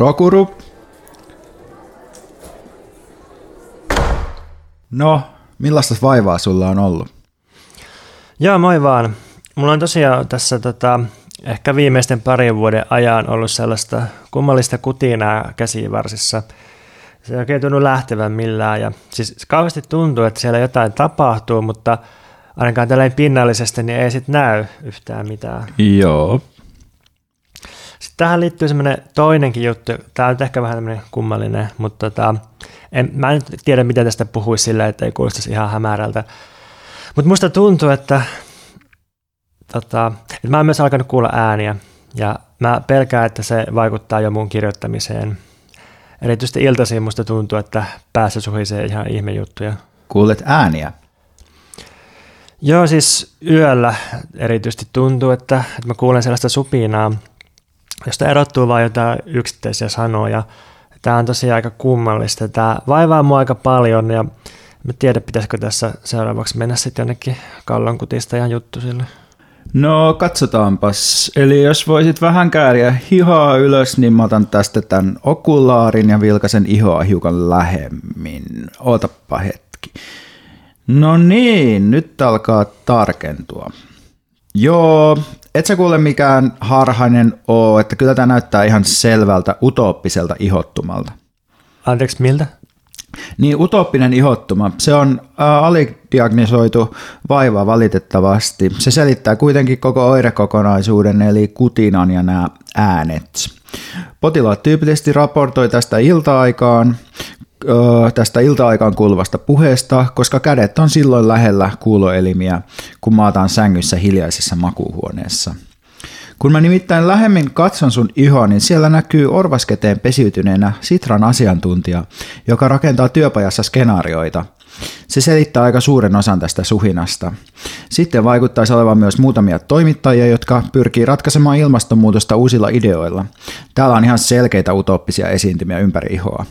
Purokuru. No, millaista vaivaa sulla on ollut? Joo, moi vaan. Mulla on tosiaan tässä tota, ehkä viimeisten parin vuoden ajan ollut sellaista kummallista kutinaa käsivarsissa. Se ei oikein tunnu lähtevän millään. Ja siis kauheasti tuntuu, että siellä jotain tapahtuu, mutta ainakaan tällainen pinnallisesti niin ei sitten näy yhtään mitään. Joo. Sitten tähän liittyy semmoinen toinenkin juttu. Tämä on ehkä vähän tämmöinen kummallinen, mutta tota, en, mä en nyt tiedä, mitä tästä puhuisi sillä, että ei kuulostaisi ihan hämärältä. Mutta musta tuntuu, että, tota, että mä oon myös alkanut kuulla ääniä ja mä pelkään, että se vaikuttaa jo mun kirjoittamiseen. Erityisesti iltaisin musta tuntuu, että päässä suhisee ihan ihmejuttuja. Kuulet ääniä? Joo, siis yöllä erityisesti tuntuu, että, että mä kuulen sellaista supinaa, josta erottuu vain jotain yksittäisiä sanoja. Tämä on tosiaan aika kummallista. Tämä vaivaa mua aika paljon ja Mä tiedä, pitäisikö tässä seuraavaksi mennä sitten jonnekin kallonkutista ihan juttu sille. No katsotaanpas. Eli jos voisit vähän kääriä hihaa ylös, niin mä otan tästä tämän okulaarin ja vilkasen ihoa hiukan lähemmin. Ootappa hetki. No niin, nyt alkaa tarkentua. Joo, et sä kuule mikään harhainen oo, että kyllä tämä näyttää ihan selvältä utooppiselta ihottumalta. Anteeksi, miltä? Niin utooppinen ihottuma, se on ä, alidiagnisoitu vaiva valitettavasti. Se selittää kuitenkin koko oirekokonaisuuden eli kutinan ja nämä äänet. Potilaat tyypillisesti raportoi tästä ilta-aikaan, tästä ilta-aikaan kuuluvasta puheesta, koska kädet on silloin lähellä kuuloelimiä, kun maataan sängyssä hiljaisessa makuuhuoneessa. Kun mä nimittäin lähemmin katson sun ihoa, niin siellä näkyy orvasketeen pesiytyneenä Sitran asiantuntija, joka rakentaa työpajassa skenaarioita. Se selittää aika suuren osan tästä suhinasta. Sitten vaikuttaisi olevan myös muutamia toimittajia, jotka pyrkii ratkaisemaan ilmastonmuutosta uusilla ideoilla. Täällä on ihan selkeitä utooppisia esiintymiä ympäri ihoa.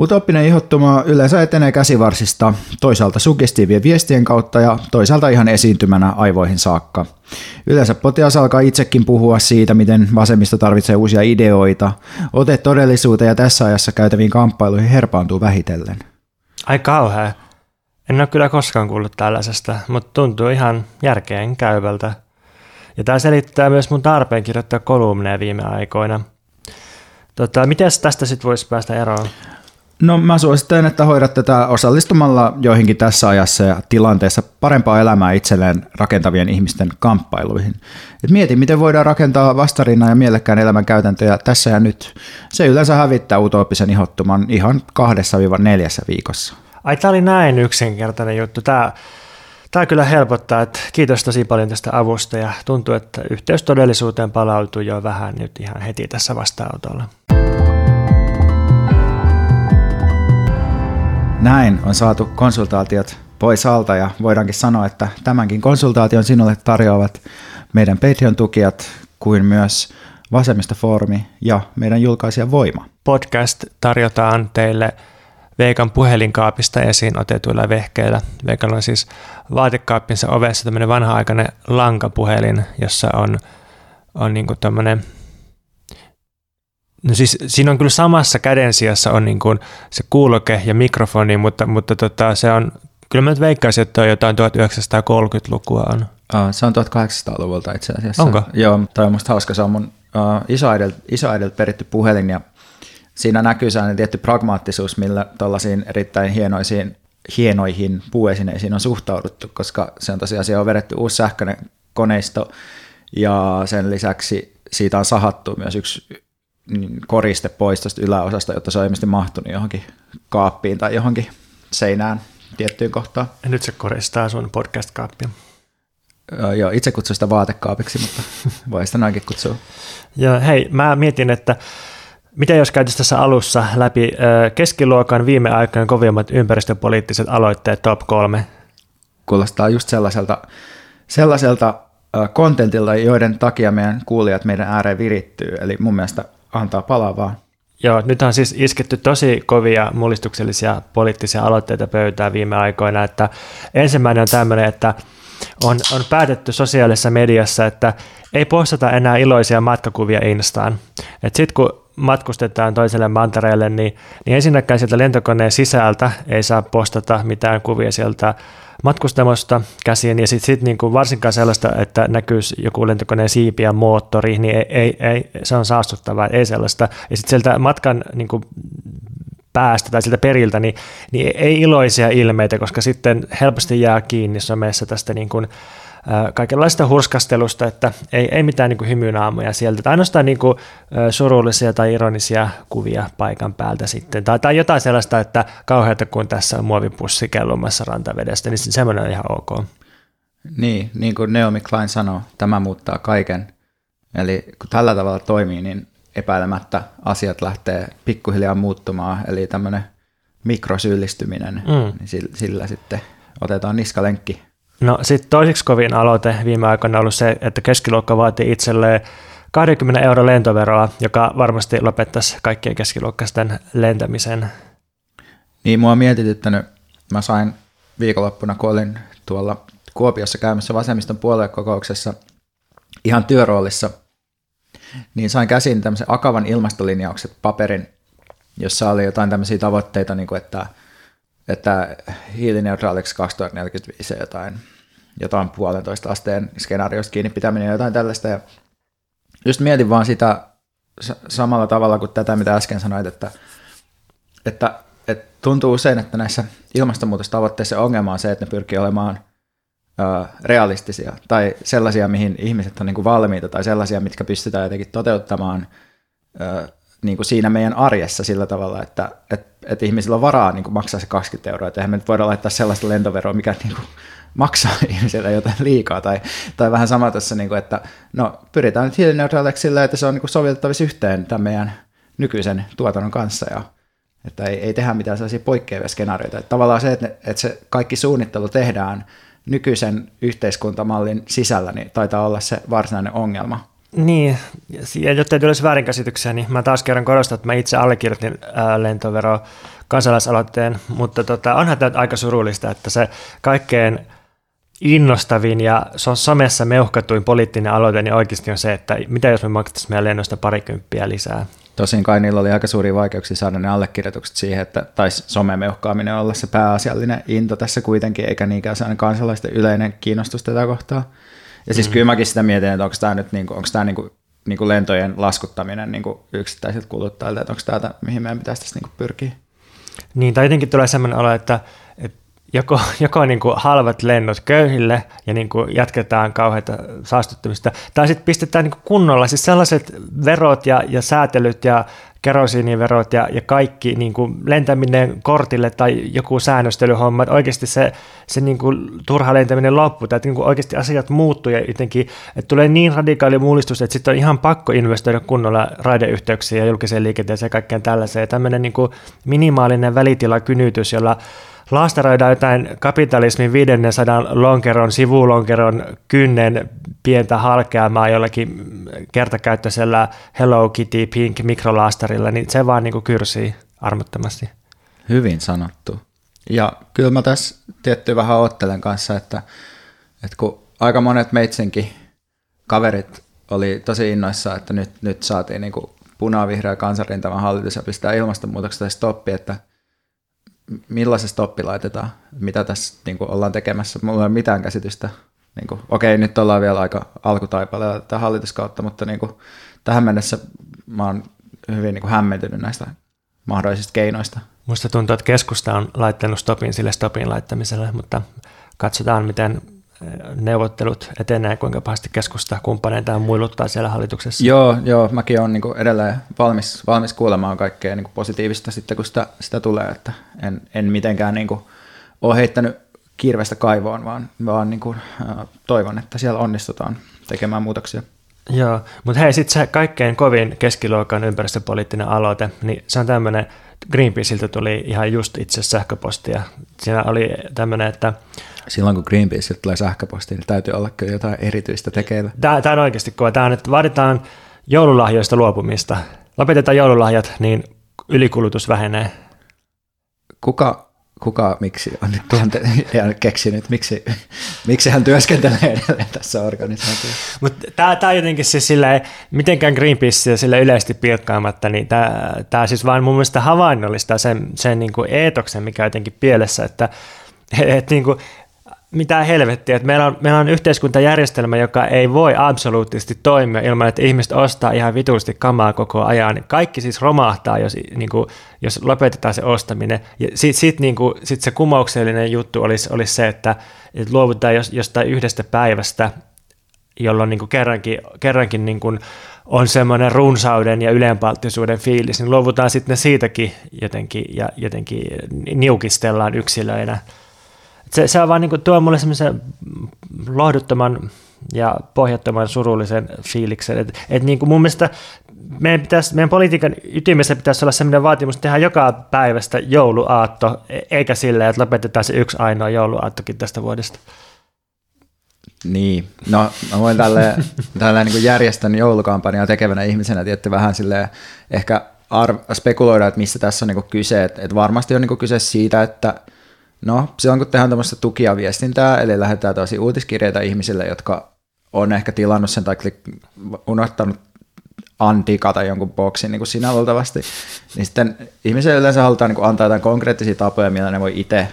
Utooppinen ihottuma yleensä etenee käsivarsista, toisaalta sugestiivien viestien kautta ja toisaalta ihan esiintymänä aivoihin saakka. Yleensä potilas alkaa itsekin puhua siitä, miten vasemmista tarvitsee uusia ideoita. Ote todellisuuteen ja tässä ajassa käytäviin kamppailuihin herpaantuu vähitellen. Ai kauhea. En ole kyllä koskaan kuullut tällaisesta, mutta tuntuu ihan järkeen käyvältä. Ja tämä selittää myös mun tarpeen kirjoittaa kolumneja viime aikoina. Tota, miten tästä sitten voisi päästä eroon? No mä suosittelen, että hoidat tätä osallistumalla joihinkin tässä ajassa ja tilanteessa parempaa elämää itselleen rakentavien ihmisten kamppailuihin. Et mieti, miten voidaan rakentaa vastarinnan ja mielekkään elämän käytäntöjä tässä ja nyt. Se yleensä hävittää utooppisen ihottuman ihan kahdessa neljässä viikossa. Ai tämä oli näin yksinkertainen juttu. Tämä, tämä kyllä helpottaa. Että kiitos tosi paljon tästä avusta ja tuntuu, että yhteys todellisuuteen palautuu jo vähän nyt ihan heti tässä vastaanotolla. Näin on saatu konsultaatiot pois alta ja voidaankin sanoa, että tämänkin konsultaation sinulle tarjoavat meidän Patreon-tukijat kuin myös Vasemmistofoorumi ja meidän julkaisija Voima. Podcast tarjotaan teille Veikan puhelinkaapista esiin otetuilla vehkeillä. Veikalla on siis vaatekaappinsa ovessa tämmöinen vanha-aikainen lankapuhelin, jossa on, on niin tämmöinen No siis siinä on kyllä samassa kädensijassa on niin kuin se kuuloke ja mikrofoni, mutta, mutta tota, se on, kyllä mä nyt veikkaisin, että on jotain 1930-lukua on. Uh, se on 1800-luvulta itse asiassa. Onko? Joo, toi on musta hauska. Se on mun uh, isoäidiltä peritty puhelin ja siinä näkyy sellainen tietty pragmaattisuus, millä tällaisiin erittäin hienoisiin, hienoihin puuesineisiin on suhtauduttu, koska se on tosiaan on vedetty uusi sähköinen koneisto ja sen lisäksi siitä on sahattu myös yksi koriste pois tästä yläosasta, jotta se on ilmeisesti mahtunut johonkin kaappiin tai johonkin seinään tiettyyn kohtaan. Ja nyt se koristaa sun podcast-kaappia. Joo, itse kutsun sitä vaatekaapiksi, mutta voi sitä noinkin kutsua. Joo, hei, mä mietin, että mitä jos käytäisiin tässä alussa läpi keskiluokan viime aikojen kovimmat ympäristöpoliittiset aloitteet top kolme? Kuulostaa just sellaiselta, sellaiselta kontentilta, joiden takia meidän kuulijat meidän ääreen virittyy. Eli mun mielestä antaa palaa vaan. Joo, nyt on siis isketty tosi kovia mullistuksellisia poliittisia aloitteita pöytään viime aikoina, että ensimmäinen on tämmöinen, että on, on päätetty sosiaalisessa mediassa, että ei postata enää iloisia matkakuvia Instaan. Sitten kun matkustetaan toiselle mantereelle, niin, niin ensinnäkään sieltä lentokoneen sisältä ei saa postata mitään kuvia sieltä matkustamosta käsiin, ja sitten sit niinku varsinkaan sellaista, että näkyisi joku lentokoneen siipi ja moottori, niin ei, ei, ei, se on saastuttavaa, ei sellaista. Ja sitten sieltä matkan niinku päästä tai siltä periltä, niin, niin ei iloisia ilmeitä, koska sitten helposti jää kiinni somessa tästä niin kuin, kaikenlaista hurskastelusta, että ei, ei mitään niin hymynaamoja sieltä, tai ainoastaan niin kuin, surullisia tai ironisia kuvia paikan päältä sitten, tai, tai jotain sellaista, että kauheata kun tässä on muovipussi kellumassa rantavedestä, niin semmoinen on ihan ok. Niin, niin kuin Naomi Klein sanoi, tämä muuttaa kaiken. Eli kun tällä tavalla toimii, niin epäilemättä asiat lähtee pikkuhiljaa muuttumaan, eli tämmöinen mikrosyyllistyminen, mm. niin sillä, sillä sitten otetaan niskalenkki. No sitten toiseksi kovin aloite viime aikoina on ollut se, että keskiluokka vaatii itselleen 20 euro lentoveroa, joka varmasti lopettaisi kaikkien keskiluokkaisten lentämisen. Niin, mua on mietityttänyt. Mä sain viikonloppuna, kun olin tuolla Kuopiossa käymässä vasemmiston puoluekokouksessa ihan työroolissa – niin sain käsin tämmöisen Akavan ilmastolinjaukset paperin, jossa oli jotain tämmöisiä tavoitteita, niin kuin että, että hiilineutraaliksi 2045 ja jotain, jotain puolentoista asteen skenaariosta kiinni pitäminen ja jotain tällaista. Ja just mietin vaan sitä samalla tavalla kuin tätä, mitä äsken sanoit, että, että, että tuntuu usein, että näissä ilmastonmuutostavoitteissa ongelma on se, että ne pyrkii olemaan – realistisia tai sellaisia, mihin ihmiset on niin kuin valmiita tai sellaisia, mitkä pystytään jotenkin toteuttamaan niin kuin siinä meidän arjessa sillä tavalla, että et, et ihmisillä on varaa niin kuin maksaa se 20 euroa, että eihän me nyt voida laittaa sellaista lentoveroa, mikä niin kuin maksaa ihmisille jotain liikaa, tai, tai vähän sama tässä, niin kuin, että no, pyritään nyt hiilineutraaliksi sillä, että se on niin kuin sovitettavissa yhteen tämän meidän nykyisen tuotannon kanssa, ja että ei, ei tehdä mitään sellaisia poikkeavia skenaarioita. Että tavallaan se, että, ne, että se kaikki suunnittelu tehdään nykyisen yhteiskuntamallin sisällä niin taitaa olla se varsinainen ongelma. Niin, ja jotta ei tulisi väärinkäsityksiä, niin mä taas kerran korostan, että mä itse allekirjoitin lentovero kansalaisaloitteen, mutta tota, onhan tämä aika surullista, että se kaikkein innostavin ja se on somessa meuhkatuin poliittinen aloite, niin oikeasti on se, että mitä jos me maksaisimme meidän lennosta parikymppiä lisää. Tosin kai niillä oli aika suuria vaikeuksia saada ne allekirjoitukset siihen, että taisi somemeuhkaaminen olla se pääasiallinen into tässä kuitenkin, eikä niinkään sellainen kansalaisten yleinen kiinnostus tätä kohtaa. Ja siis mm. kyllä mäkin sitä mietin, että onko tämä nyt niinku, onko tämä niinku, niinku lentojen laskuttaminen niinku yksittäisiltä kuluttajilta, että onko tämä, mihin meidän pitäisi tässä niinku pyrkiä. Niin, tai jotenkin tulee sellainen olo, että, joko, joko niin kuin halvat lennot köyhille ja niin kuin jatketaan kauheita saastuttamista, tai sitten pistetään niin kuin kunnolla siis sellaiset verot ja, ja säätelyt ja kerosiiniverot ja, ja kaikki niin kuin lentäminen kortille tai joku säännöstelyhomma, että oikeasti se, se niin kuin turha lentäminen loppuu, tai että niin kuin oikeasti asiat muuttuu ja jotenkin, että tulee niin radikaali mullistus, että sitten on ihan pakko investoida kunnolla raideyhteyksiin ja julkiseen liikenteeseen ja kaikkeen tällaiseen. Ja tämmöinen niin kuin minimaalinen välitilakynnytys, jolla laastaroidaan jotain kapitalismin 500 lonkeron, sivulonkeron kynnen pientä halkeamaa jollakin kertakäyttöisellä Hello Kitty Pink mikrolaastarilla, niin se vaan niin kuin kyrsii armottomasti. Hyvin sanottu. Ja kyllä mä tässä tietty vähän ottelen kanssa, että, että kun aika monet meitsenkin kaverit oli tosi innoissa, että nyt, nyt saatiin niin punavihreä kansanrintama hallitus ja pistää ilmastonmuutoksesta stoppi, että – millaisen stoppi laitetaan, mitä tässä niin kuin ollaan tekemässä. Mulla ei ole mitään käsitystä. Niin kuin, okei, nyt ollaan vielä aika alkutaipaleella tätä hallituskautta, mutta niin kuin, tähän mennessä mä oon hyvin niin kuin hämmentynyt näistä mahdollisista keinoista. Musta tuntuu, että keskusta on laittanut stopin sille stopin laittamiselle, mutta katsotaan, miten neuvottelut etenee, kuinka pahasti keskusta kumppaneita muiluttaa siellä hallituksessa? Joo, joo mäkin olen niin edelleen valmis, valmis kuulemaan kaikkea niin positiivista sitten, kun sitä, sitä tulee, että en, en mitenkään niin kuin ole heittänyt kirvestä kaivoon, vaan, vaan niin kuin, äh, toivon, että siellä onnistutaan tekemään muutoksia. Joo, mutta hei, sitten se kaikkein kovin keskiluokan ympäristöpoliittinen aloite, niin se on tämmöinen, Greenpeaceiltä tuli ihan just itse sähköpostia. Siinä oli tämmöinen, että silloin kun Greenpeace tulee sähköpostiin, niin täytyy olla kyllä jotain erityistä tekeillä. Tämä, tämä on oikeasti kova. Tämä on, että vaaditaan joululahjoista luopumista. Lopetetaan joululahjat, niin ylikulutus vähenee. Kuka, kuka miksi on nyt tuon keksinyt, miksi, miksi hän työskentelee edelleen tässä organisaatiossa. Mutta tämä jotenkin siis silleen, mitenkään Greenpeace sille yleisesti pilkkaamatta, niin tämä siis vaan mun mielestä havainnollistaa sen, sen niin kuin eetoksen, mikä on jotenkin pielessä, että et niin kuin, mitä helvettiä, että meillä on, meillä on yhteiskuntajärjestelmä, joka ei voi absoluuttisesti toimia ilman, että ihmiset ostaa ihan vitusti kamaa koko ajan. Kaikki siis romahtaa, jos, niin kuin, jos lopetetaan se ostaminen. Sitten sit, niin kuin, sit se kumouksellinen juttu olisi, olisi se, että, että luovutaan jostain yhdestä päivästä, jolloin niin kuin kerrankin, kerrankin niin kuin on semmoinen runsauden ja ylenpalttisuuden fiilis, niin luovutaan sitten siitäkin jotenkin ja jotenkin niukistellaan yksilöinä se, se on vaan niin kuin, tuo mulle semmoisen lohduttoman ja pohjattoman surullisen fiiliksen. Et, et niin kuin mun mielestä meidän, pitäisi, meidän politiikan ytimessä pitäisi olla sellainen vaatimus tehdä joka päivästä jouluaatto, e, eikä sillä, että lopetetaan se yksi ainoa jouluaattokin tästä vuodesta. Niin, no mä voin tälle, tälle niin järjestön joulukampanjaa tekevänä ihmisenä tietty vähän sille ehkä arv, spekuloida, että missä tässä on niin kyse. Että, että varmasti on niin kyse siitä, että No, silloin kun tehdään tämmöistä tukia viestintää, eli lähetään tosi uutiskirjeitä ihmisille, jotka on ehkä tilannut sen tai unohtanut antikata jonkun boksin niin kuin sinä luultavasti, niin sitten ihmisille yleensä halutaan niin kuin antaa jotain konkreettisia tapoja, millä ne voi itse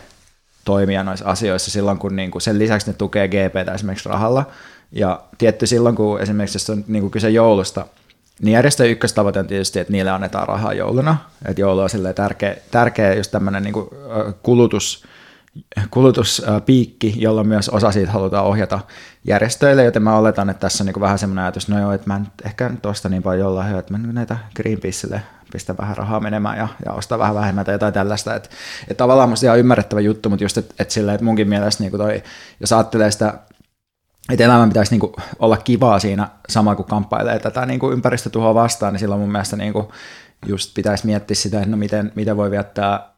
toimia noissa asioissa silloin, kun niin kuin sen lisäksi ne tukee GPtä esimerkiksi rahalla. Ja tietty silloin, kun esimerkiksi jos on niin kuin kyse joulusta, niin järjestön ykköstavoite on tietysti, että niille annetaan rahaa jouluna. Että joulu on tärkeä, tärkeä just tämmöinen niin kulutus, kulutuspiikki, jolloin myös osa siitä halutaan ohjata järjestöille, joten mä oletan, että tässä on niin vähän semmoinen ajatus, no joo, että mä en ehkä nyt osta niin paljon jollain, että mä näitä Greenpeacelle pistä vähän rahaa menemään ja, ja ostaa vähän vähemmän tai jotain tällaista. Että et tavallaan musta ihan ymmärrettävä juttu, mutta just, että et sillä, että munkin mielestä niin toi, jos ajattelee sitä että elämän pitäisi niin olla kivaa siinä sama kuin kamppailee tätä niin kuin ympäristötuhoa vastaan, niin silloin mun mielestä niin just pitäisi miettiä sitä, että no miten, miten voi viettää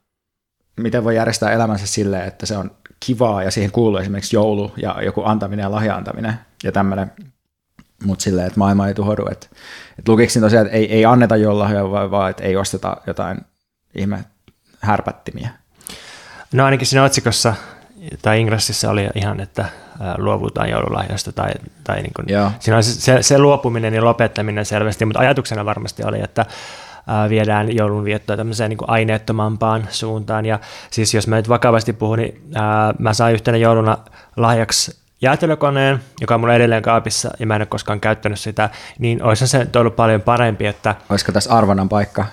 miten voi järjestää elämänsä silleen, että se on kivaa ja siihen kuuluu esimerkiksi joulu ja joku antaminen ja lahja antaminen ja tämmöinen, mutta silleen, että maailma ei tuhoudu. Että, että lukiksin tosiaan, että ei, ei anneta joululahjoja, vaan, vaan että ei osteta jotain ihme härpättimiä. No ainakin siinä otsikossa tai Ingressissa oli ihan, että luovutaan joululahjoista tai, tai niin kuin, siinä se, se, luopuminen ja lopettaminen selvästi, mutta ajatuksena varmasti oli, että viedään joulunviettoa tämmöiseen niin kuin aineettomampaan suuntaan. Ja siis jos mä nyt vakavasti puhun, niin ää, mä sain yhtenä jouluna lahjaksi jäätelökoneen, joka on mulla edelleen kaapissa ja mä en ole koskaan käyttänyt sitä, niin olisi se ollut paljon parempi, että... Olisiko tässä arvonnan paikka?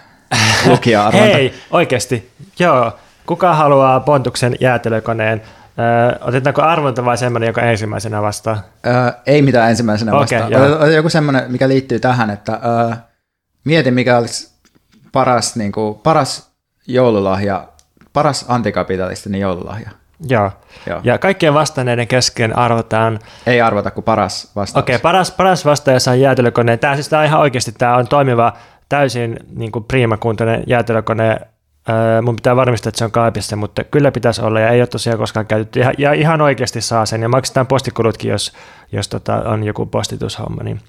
Lukija arvonta. Hei, oikeasti, joo. Kuka haluaa Pontuksen jäätelökoneen? Öö, otetaanko arvonta vai semmoinen, joka ensimmäisenä vastaa? Öö, ei mitään ensimmäisenä okay, vastaa. joku semmoinen, mikä liittyy tähän, että öö, mieti mikä olisi paras, niin kuin, paras joululahja, paras antikapitalistinen joululahja. Joo. Joo. Ja kaikkien vastanneiden kesken arvotaan... Ei arvota kuin paras vastaus. Okei, okay, paras, paras vastaaja saa jäätelökoneen. Tämä siis tämä ihan oikeasti tämä on toimiva, täysin niin kuin priimakuntoinen jäätelökone. mun pitää varmistaa, että se on kaapissa, mutta kyllä pitäisi olla ja ei ole tosiaan koskaan käytetty. Ja, ja ihan oikeasti saa sen ja maksetaan postikulutkin, jos, jos tota, on joku postitushomma. Niin.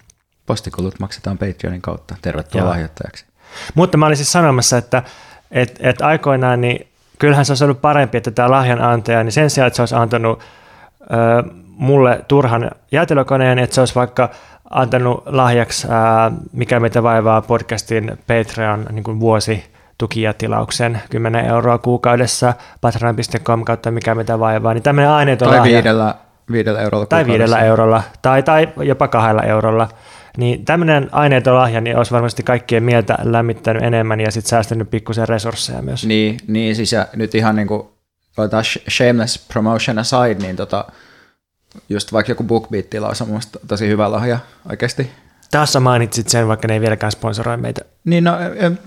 Postikulut maksetaan Patreonin kautta. Tervetuloa lahjoittajaksi. Mutta mä olin siis sanomassa, että et, et aikoinaan niin kyllähän se olisi ollut parempi, että tämä lahjanantaja, niin sen sijaan, että se olisi antanut ö, mulle turhan jäätelökoneen, että se olisi vaikka antanut lahjaksi, ää, mikä meitä vaivaa podcastin Patreon niin kuin vuosi tukijatilauksen 10 euroa kuukaudessa patreon.com kautta mikä meitä vaivaa, niin tämmöinen aineeton Tai lahja. viidellä, viidellä eurolla Tai viidellä eurolla, tai, tai jopa kahdella eurolla. Niin tämmöinen aineeton lahja niin olisi varmasti kaikkien mieltä lämmittänyt enemmän ja sitten säästänyt pikkusen resursseja myös. Niin, niin siis ja nyt ihan niin kuin shameless promotion aside, niin tota, just vaikka joku BookBeat-tilaus on musta tosi hyvä lahja oikeasti. Tässä mainitsit sen, vaikka ne ei vieläkään sponsoroi meitä. Niin, no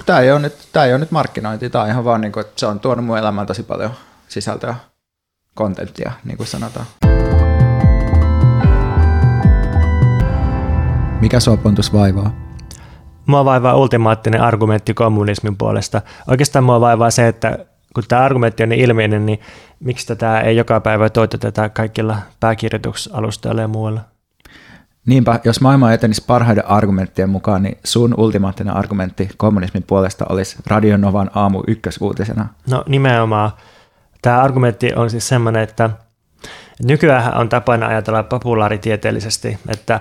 tämä ei ole nyt, tää ei ole nyt markkinointi, tämä on ihan vaan niin kuin, että se on tuonut mun elämään tosi paljon sisältöä, kontenttia, niin kuin sanotaan. Mikä sua Pontus vaivaa? Mua vaivaa ultimaattinen argumentti kommunismin puolesta. Oikeastaan mua vaivaa se, että kun tämä argumentti on niin ilmeinen, niin miksi tätä ei joka päivä toitoteta kaikilla pääkirjoitusalustoilla ja muualla? Niinpä, jos maailma etenisi parhaiden argumenttien mukaan, niin sun ultimaattinen argumentti kommunismin puolesta olisi Radionovan aamu ykkösuutisena. No nimenomaan. tämä argumentti on siis semmoinen, että nykyään on tapana ajatella populaaritieteellisesti, että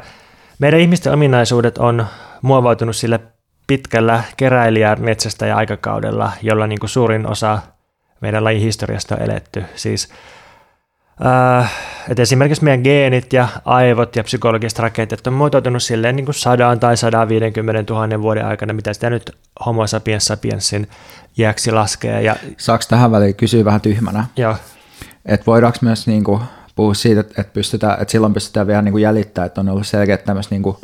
meidän ihmisten ominaisuudet on muovautunut sille pitkällä keräilijä metsästä ja aikakaudella, jolla niin kuin suurin osa meidän lajin historiasta on eletty. Siis äh, että esimerkiksi meidän geenit ja aivot ja psykologiset rakenteet on muotoutunut silleen niin kuin 100 tai 150 000 vuoden aikana, mitä sitä nyt homo sapiens sapiensin iäksi laskee. Ja... Saako tähän väliin kysyä vähän tyhmänä? Joo. Että voidaanko myös niin kuin puhua siitä, että, pystytään, että silloin pystytään vielä niin kuin jäljittämään, että on ollut selkeä tämmöistä niin kuin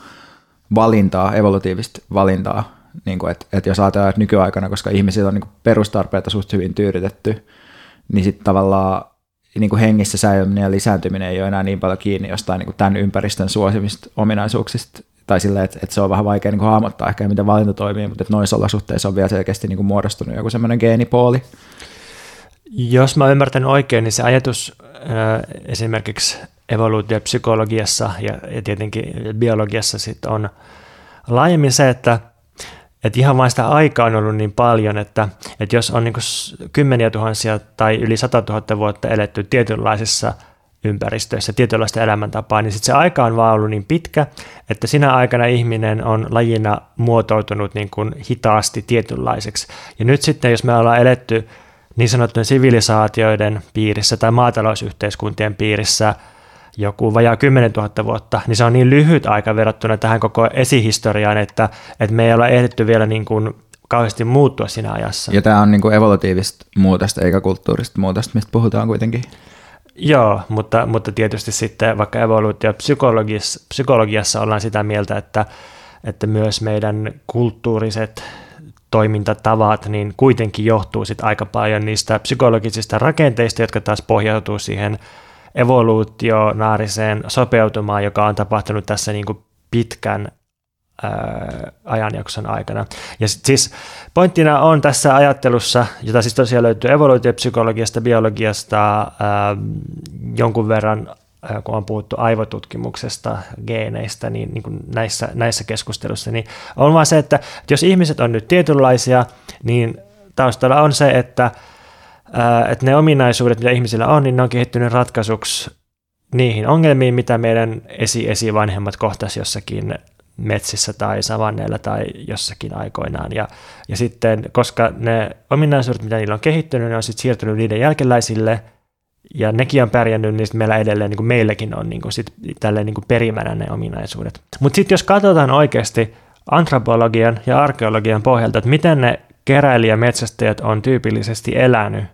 valintaa, evolutiivista valintaa, niin kuin, että, että jos ajatellaan, että nykyaikana, koska ihmisillä on niin kuin perustarpeita suht hyvin tyydytetty, niin sitten tavallaan niin kuin hengissä säilyminen ja lisääntyminen ei ole enää niin paljon kiinni jostain niin kuin tämän ympäristön suosimista ominaisuuksista, tai sillä, että, että se on vähän vaikea niin kuin hahmottaa ehkä, miten valinta toimii, mutta että noissa olosuhteissa on vielä selkeästi niin kuin muodostunut joku semmoinen geenipooli. Jos mä ymmärtän oikein, niin se ajatus äh, esimerkiksi evoluutiopsykologiassa ja, tietenkin biologiassa sit on laajemmin se, että että ihan vain sitä aikaa on ollut niin paljon, että, että jos on niin kymmeniä tuhansia tai yli sata tuhatta vuotta eletty tietynlaisissa ympäristöissä, tietynlaista elämäntapaa, niin sitten se aika on vaan ollut niin pitkä, että sinä aikana ihminen on lajina muotoutunut niin hitaasti tietynlaiseksi. Ja nyt sitten, jos me ollaan eletty niin sanottujen sivilisaatioiden piirissä tai maatalousyhteiskuntien piirissä – joku vajaa 10 000 vuotta, niin se on niin lyhyt aika verrattuna tähän koko esihistoriaan, että, että me ei olla ehditty vielä niin kuin kauheasti muuttua siinä ajassa. Ja tämä on niin kuin evolutiivista muutosta eikä kulttuurista muutosta, mistä puhutaan kuitenkin. Joo, mutta, mutta tietysti sitten vaikka evoluutiopsykologiassa psykologiassa ollaan sitä mieltä, että, että myös meidän kulttuuriset toimintatavat, niin kuitenkin johtuu sitten aika paljon niistä psykologisista rakenteista, jotka taas pohjautuu siihen evoluutionaariseen sopeutumaan, joka on tapahtunut tässä niin kuin pitkän ää, ajanjakson aikana. Ja sit siis pointtina on tässä ajattelussa, jota siis tosiaan löytyy evoluutiopsykologiasta, biologiasta, ää, jonkun verran kun on puhuttu aivotutkimuksesta, geeneistä, niin, niin kuin näissä, näissä keskustelussa, niin on vaan se, että jos ihmiset on nyt tietynlaisia, niin taustalla on se, että että ne ominaisuudet, mitä ihmisillä on, niin ne on kehittynyt ratkaisuksi niihin ongelmiin, mitä meidän esi-esivanhemmat kohtasivat jossakin metsissä tai savanneilla tai jossakin aikoinaan. Ja, ja sitten, koska ne ominaisuudet, mitä niillä on kehittynyt, ne on sitten siirtynyt niiden jälkeläisille, ja nekin on pärjännyt, niin meillä edelleen, niin kuin meilläkin on niin kuin sit, tälleen niin kuin perimänä ne ominaisuudet. Mutta sitten jos katsotaan oikeasti antropologian ja arkeologian pohjalta, että miten ne keräilijämetsästäjät on tyypillisesti elänyt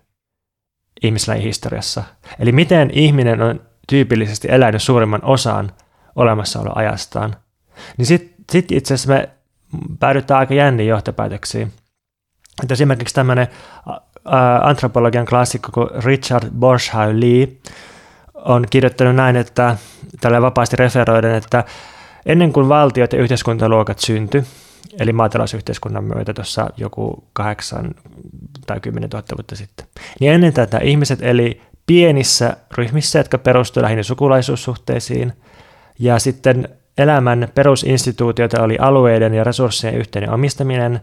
ihmislajin historiassa. Eli miten ihminen on tyypillisesti elänyt suurimman osan olemassaoloajastaan. Niin sitten sit itse asiassa me päädytään aika jänniin johtopäätöksiin. Että esimerkiksi tämmöinen antropologian klassikko kuin Richard Borsheim Lee on kirjoittanut näin, että tällä vapaasti referoiden, että ennen kuin valtiot ja yhteiskuntaluokat syntyi, eli maatalousyhteiskunnan myötä tuossa joku kahdeksan tai kymmenen tuhatta vuotta sitten. Niin ennen tätä ihmiset eli pienissä ryhmissä, jotka perustuivat lähinnä sukulaisuussuhteisiin, ja sitten elämän perusinstituutioita oli alueiden ja resurssien yhteinen omistaminen,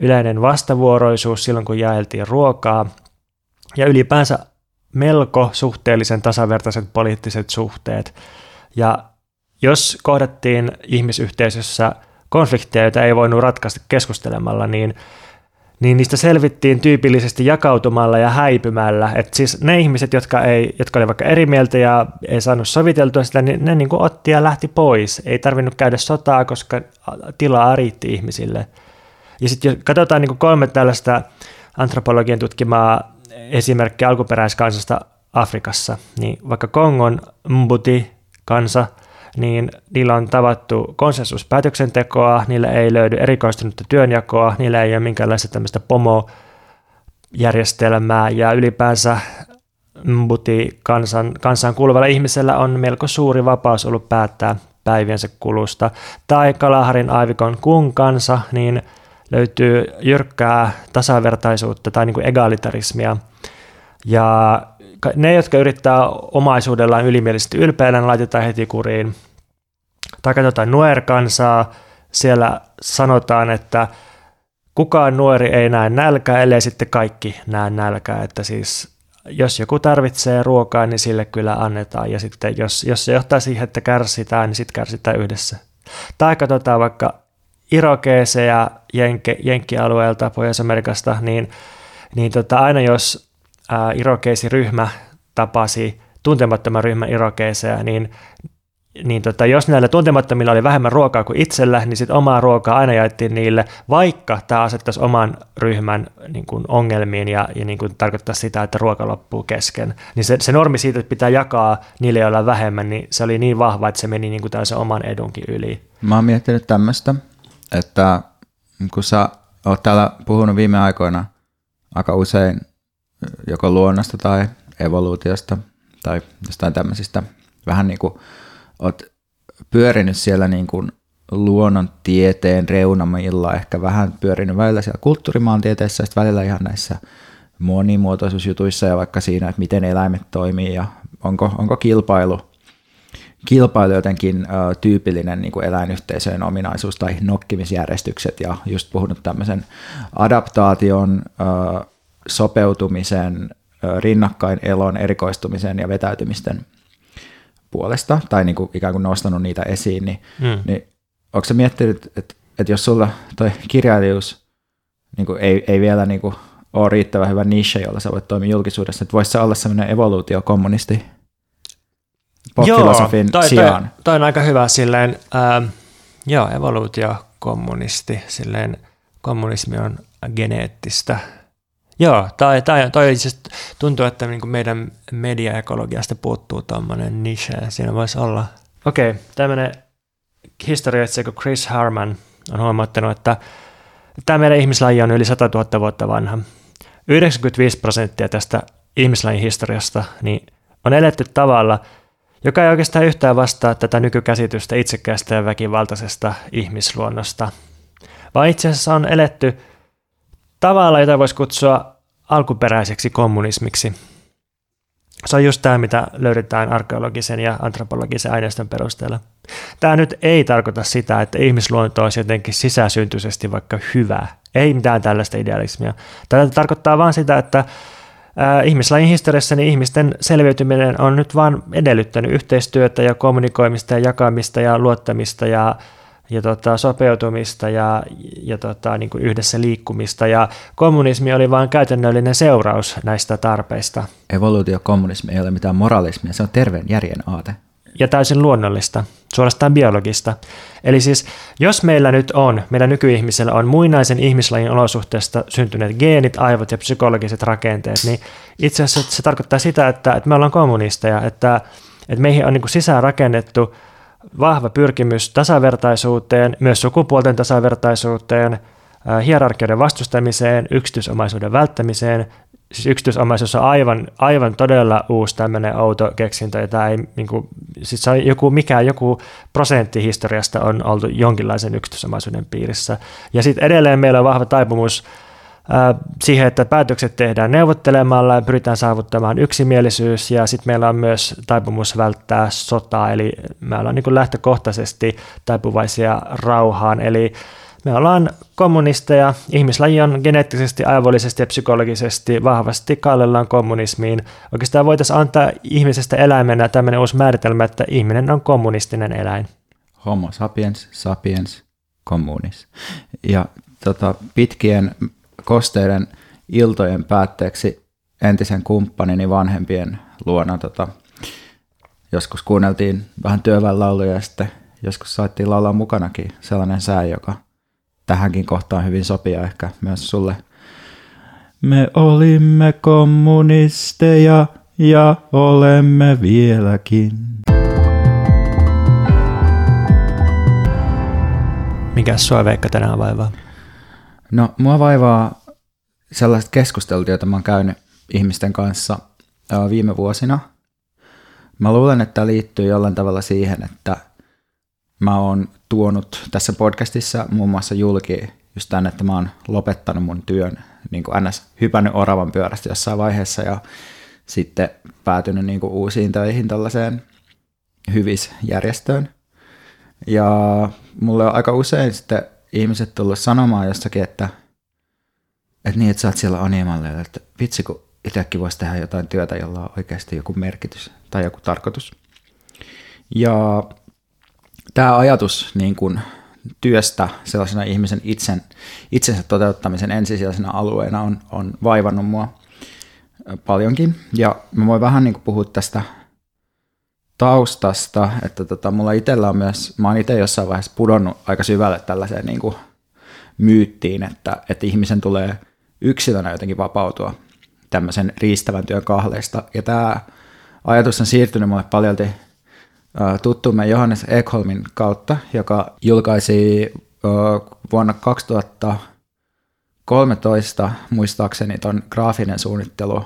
yleinen vastavuoroisuus silloin, kun jaeltiin ruokaa, ja ylipäänsä melko suhteellisen tasavertaiset poliittiset suhteet. Ja jos kohdattiin ihmisyhteisössä konflikteja, joita ei voinut ratkaista keskustelemalla, niin, niin niistä selvittiin tyypillisesti jakautumalla ja häipymällä. Et siis ne ihmiset, jotka, ei, jotka oli vaikka eri mieltä ja ei saanut soviteltua sitä, niin ne niin kuin otti ja lähti pois. Ei tarvinnut käydä sotaa, koska tilaa riitti ihmisille. Ja sitten jos katsotaan niin kolme tällaista antropologian tutkimaa esimerkkiä alkuperäiskansasta Afrikassa, niin vaikka Kongon Mbuti kansa – niin niillä on tavattu konsensuspäätöksentekoa, niillä ei löydy erikoistunutta työnjakoa, niillä ei ole minkäänlaista tämmöistä pomojärjestelmää ja ylipäänsä Mbuti kansan, kansaan kuuluvalla ihmisellä on melko suuri vapaus ollut päättää päiviensä kulusta. Tai Kalaharin aivikon kun kansa, niin löytyy jyrkkää tasavertaisuutta tai niin kuin egalitarismia. Ja ne, jotka yrittää omaisuudellaan ylimielisesti ylpeillä, ne laitetaan heti kuriin. Tai katsotaan Nuer-kansaa, siellä sanotaan, että kukaan nuori ei näe nälkää, ellei sitten kaikki näe nälkää, että siis jos joku tarvitsee ruokaa, niin sille kyllä annetaan. Ja sitten jos, jos se johtaa siihen, että kärsitään, niin sitten kärsitään yhdessä. Tai katsotaan vaikka irokeeseja Jenke, Jenkkialueelta, Pohjois-Amerikasta, niin, niin tota, aina jos ää, irokeesiryhmä tapasi tuntemattoman ryhmän irokeeseja, niin niin tota, jos näillä tuntemattomilla oli vähemmän ruokaa kuin itsellä, niin sitten omaa ruokaa aina jaettiin niille, vaikka tämä asettaisi oman ryhmän niin kuin ongelmiin ja, ja niin kuin tarkoittaa sitä, että ruoka loppuu kesken. Niin se, se normi siitä, että pitää jakaa niille, joilla on vähemmän, niin se oli niin vahva, että se meni niin kuin oman edunkin yli. Mä oon miettinyt tämmöistä, että kun sä oot täällä puhunut viime aikoina aika usein joko luonnosta tai evoluutiosta tai jostain tämmöisistä vähän niin kuin oot pyörinyt siellä niin kuin luonnontieteen reunamilla, ehkä vähän pyörinyt välillä siellä kulttuurimaantieteessä, sitten välillä ihan näissä monimuotoisuusjutuissa ja vaikka siinä, että miten eläimet toimii ja onko, onko kilpailu, kilpailu jotenkin ö, tyypillinen niin kuin eläinyhteisöjen ominaisuus tai nokkimisjärjestykset ja just puhunut tämmöisen adaptaation, ö, sopeutumisen, ö, rinnakkain elon, erikoistumisen ja vetäytymisten puolesta tai niin kuin ikään kuin nostanut niitä esiin, niin, mm. niin onko se miettinyt, että, että jos sulla toi kirjailijuus niin kuin ei, ei vielä niin kuin ole riittävän hyvä niche, jolla sä voit toimia julkisuudessa, että voisi se olla sellainen evoluutiokommunisti pop-filosofin joo, toi, sijaan? Toi, toi on aika hyvä silleen, ähm, joo, evoluutiokommunisti, silleen kommunismi on geneettistä Joo, tai, tai toi siis tuntuu, että niin kuin meidän mediaekologiasta puuttuu tuommoinen niche, siinä voisi olla. Okei, okay, tämmöinen historioitsija kuin Chris Harman on huomattanut, että tämä meidän ihmislaji on yli 100 000 vuotta vanha. 95 prosenttia tästä ihmislajin historiasta niin on eletty tavalla, joka ei oikeastaan yhtään vastaa tätä nykykäsitystä itsekästä ja väkivaltaisesta ihmisluonnosta, vaan itse asiassa on eletty – tavalla, jota voisi kutsua alkuperäiseksi kommunismiksi. Se on just tämä, mitä löydetään arkeologisen ja antropologisen aineiston perusteella. Tämä nyt ei tarkoita sitä, että ihmisluonto olisi jotenkin sisäsyntyisesti vaikka hyvä. Ei mitään tällaista idealismia. Tämä tarkoittaa vain sitä, että ihmislajin historiassa niin ihmisten selviytyminen on nyt vain edellyttänyt yhteistyötä ja kommunikoimista ja jakamista ja luottamista ja ja tota, sopeutumista ja, ja tota, niin kuin yhdessä liikkumista. Ja kommunismi oli vain käytännöllinen seuraus näistä tarpeista. Evoluutiokommunismi ei ole mitään moralismia, se on terveen järjen aate. Ja täysin luonnollista, suorastaan biologista. Eli siis jos meillä nyt on, meillä nykyihmisellä on muinaisen ihmislajin olosuhteesta syntyneet geenit, aivot ja psykologiset rakenteet, niin itse asiassa se tarkoittaa sitä, että, että me ollaan kommunisteja, että, että meihin on niin kuin sisään rakennettu – vahva pyrkimys tasavertaisuuteen, myös sukupuolten tasavertaisuuteen, hierarkioiden vastustamiseen, yksityisomaisuuden välttämiseen. Siis yksityisomaisuus on aivan, aivan todella uusi tämmöinen outo keksintö, jota ei, niin kuin, siis on joku, mikä joku prosentti historiasta on oltu jonkinlaisen yksityisomaisuuden piirissä. Ja sitten edelleen meillä on vahva taipumus siihen, että päätökset tehdään neuvottelemalla ja pyritään saavuttamaan yksimielisyys ja sitten meillä on myös taipumus välttää sotaa, eli me ollaan niin lähtökohtaisesti taipuvaisia rauhaan, eli me ollaan kommunisteja, ihmislaji on geneettisesti, aivollisesti ja psykologisesti vahvasti kallellaan kommunismiin. Oikeastaan voitaisiin antaa ihmisestä eläimenä tämmöinen uusi määritelmä, että ihminen on kommunistinen eläin. Homo sapiens, sapiens, communis. Ja tota, pitkien kosteiden iltojen päätteeksi entisen kumppanini vanhempien luona tota, joskus kuunneltiin vähän työväenlauluja ja sitten joskus saattiin laulaa mukanakin sellainen sää, joka tähänkin kohtaan hyvin sopii ja ehkä myös sulle. Me olimme kommunisteja ja olemme vieläkin. Mikä sua Veikka tänään vaivaa? No, mua vaivaa sellaiset keskustelut, joita mä oon käynyt ihmisten kanssa viime vuosina. Mä luulen, että tämä liittyy jollain tavalla siihen, että mä oon tuonut tässä podcastissa muun muassa julki just tämän, että mä oon lopettanut mun työn, niin kuin ns. hypännyt oravan pyörästä jossain vaiheessa ja sitten päätynyt niin kuin uusiin töihin tällaiseen hyvisjärjestöön. Ja mulle on aika usein sitten ihmiset tullut sanomaan jossakin, että, että niin, että sä oot siellä Animalle, että vitsi kun itsekin voisi tehdä jotain työtä, jolla on oikeasti joku merkitys tai joku tarkoitus. Ja tämä ajatus niin kuin työstä sellaisena ihmisen itsen, itsensä toteuttamisen ensisijaisena alueena on, on vaivannut mua paljonkin. Ja mä voin vähän niin kuin puhua tästä taustasta, että tota, mulla itsellä on myös, mä oon itse jossain vaiheessa pudonnut aika syvälle tällaiseen niin kuin myyttiin, että, että ihmisen tulee yksilönä jotenkin vapautua tämmöisen riistävän työn kahleista. Ja tämä ajatus on siirtynyt mulle paljolti tuttumme Johannes Ekholmin kautta, joka julkaisi vuonna 2013 muistaakseni ton graafinen suunnittelu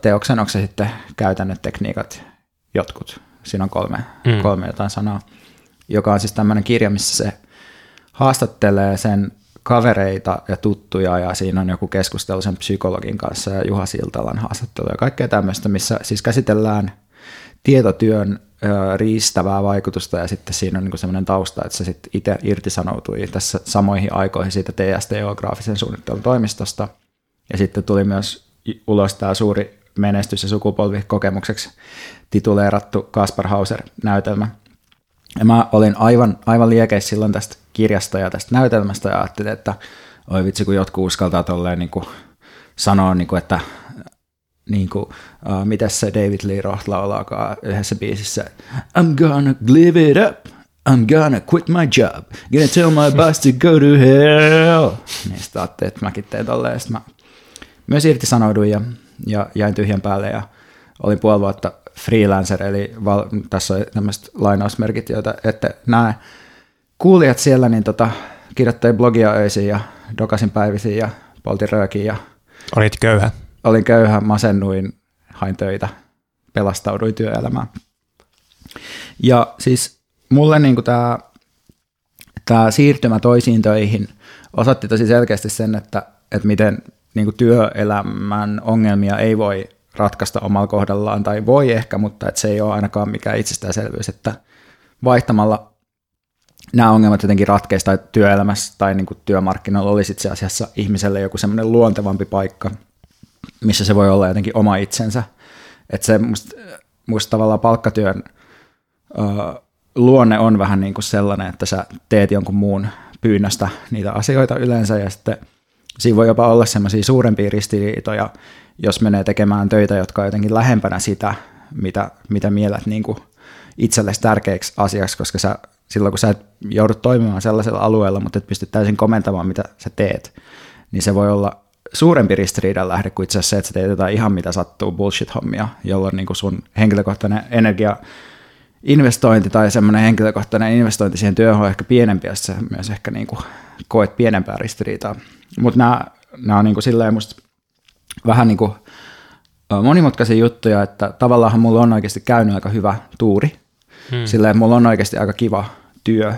teoksen, onko se sitten käytännön tekniikat jotkut, siinä on kolme, mm. kolme jotain sanaa, joka on siis tämmöinen kirja, missä se haastattelee sen kavereita ja tuttuja ja siinä on joku keskustelu sen psykologin kanssa ja Juha Siltalan haastattelu ja kaikkea tämmöistä, missä siis käsitellään tietotyön riistävää vaikutusta ja sitten siinä on niin semmoinen tausta, että se sitten itse irtisanoutui tässä samoihin aikoihin siitä TSTO-graafisen suunnittelun toimistosta ja sitten tuli myös ulos tämä suuri menestys- ja sukupolvikokemukseksi tituleerattu Kaspar Hauser-näytelmä. Ja mä olin aivan, aivan liekeissä silloin tästä kirjasta ja tästä näytelmästä ja ajattelin, että oi vitsi, kun jotkut uskaltaa tolleen niin kuin sanoa, niin kuin, että niin kuin, uh, mitä se David Lee Roth laulaakaan yhdessä biisissä. I'm gonna live it up. I'm gonna quit my job. Gonna tell my boss to go to hell. Niin sitten ajattelin, että mäkin teen tolleen. Sitten mä myös irtisanouduin ja, ja jäin tyhjän päälle ja olin puoli vuotta freelancer, eli val, tässä on tämmöiset lainausmerkit, joita ette näe. Kuulijat siellä niin tota, kirjoittain blogia öisin ja dokasin päivisin ja poltin röökin ja Olit köyhä? Olin köyhä, masennuin, hain töitä, pelastauduin työelämään. Ja siis mulle niin tämä tämä siirtymä toisiin töihin osoitti tosi selkeästi sen, että, että miten niin työelämän ongelmia ei voi ratkaista omalla kohdallaan, tai voi ehkä, mutta että se ei ole ainakaan mikään itsestäänselvyys, että vaihtamalla nämä ongelmat jotenkin ratkeista tai työelämässä tai niin kuin työmarkkinoilla olisi itse asiassa ihmiselle joku semmoinen luontevampi paikka, missä se voi olla jotenkin oma itsensä. Että se musta, musta tavallaan palkkatyön ö, luonne on vähän niin kuin sellainen, että sä teet jonkun muun pyynnöstä niitä asioita yleensä ja sitten siinä voi jopa olla semmoisia suurempia ristiriitoja, jos menee tekemään töitä, jotka on jotenkin lähempänä sitä, mitä, mitä mielät niin kuin itsellesi tärkeäksi asiaksi, koska sä, silloin kun sä et joudu toimimaan sellaisella alueella, mutta et pysty täysin komentamaan, mitä sä teet, niin se voi olla suurempi ristiriidan lähde kuin itse asiassa se, että sä teet jotain ihan mitä sattuu bullshit-hommia, jolloin niin kuin sun henkilökohtainen energia investointi tai semmoinen henkilökohtainen investointi siihen työhön on ehkä pienempi, ja sä myös ehkä niin kuin koet pienempää ristiriitaa. Mutta nämä, nämä on niin kuin silleen musta vähän niin kuin monimutkaisia juttuja, että tavallaan mulla on oikeasti käynyt aika hyvä tuuri. Hmm. Silleen, mulla on oikeasti aika kiva työ,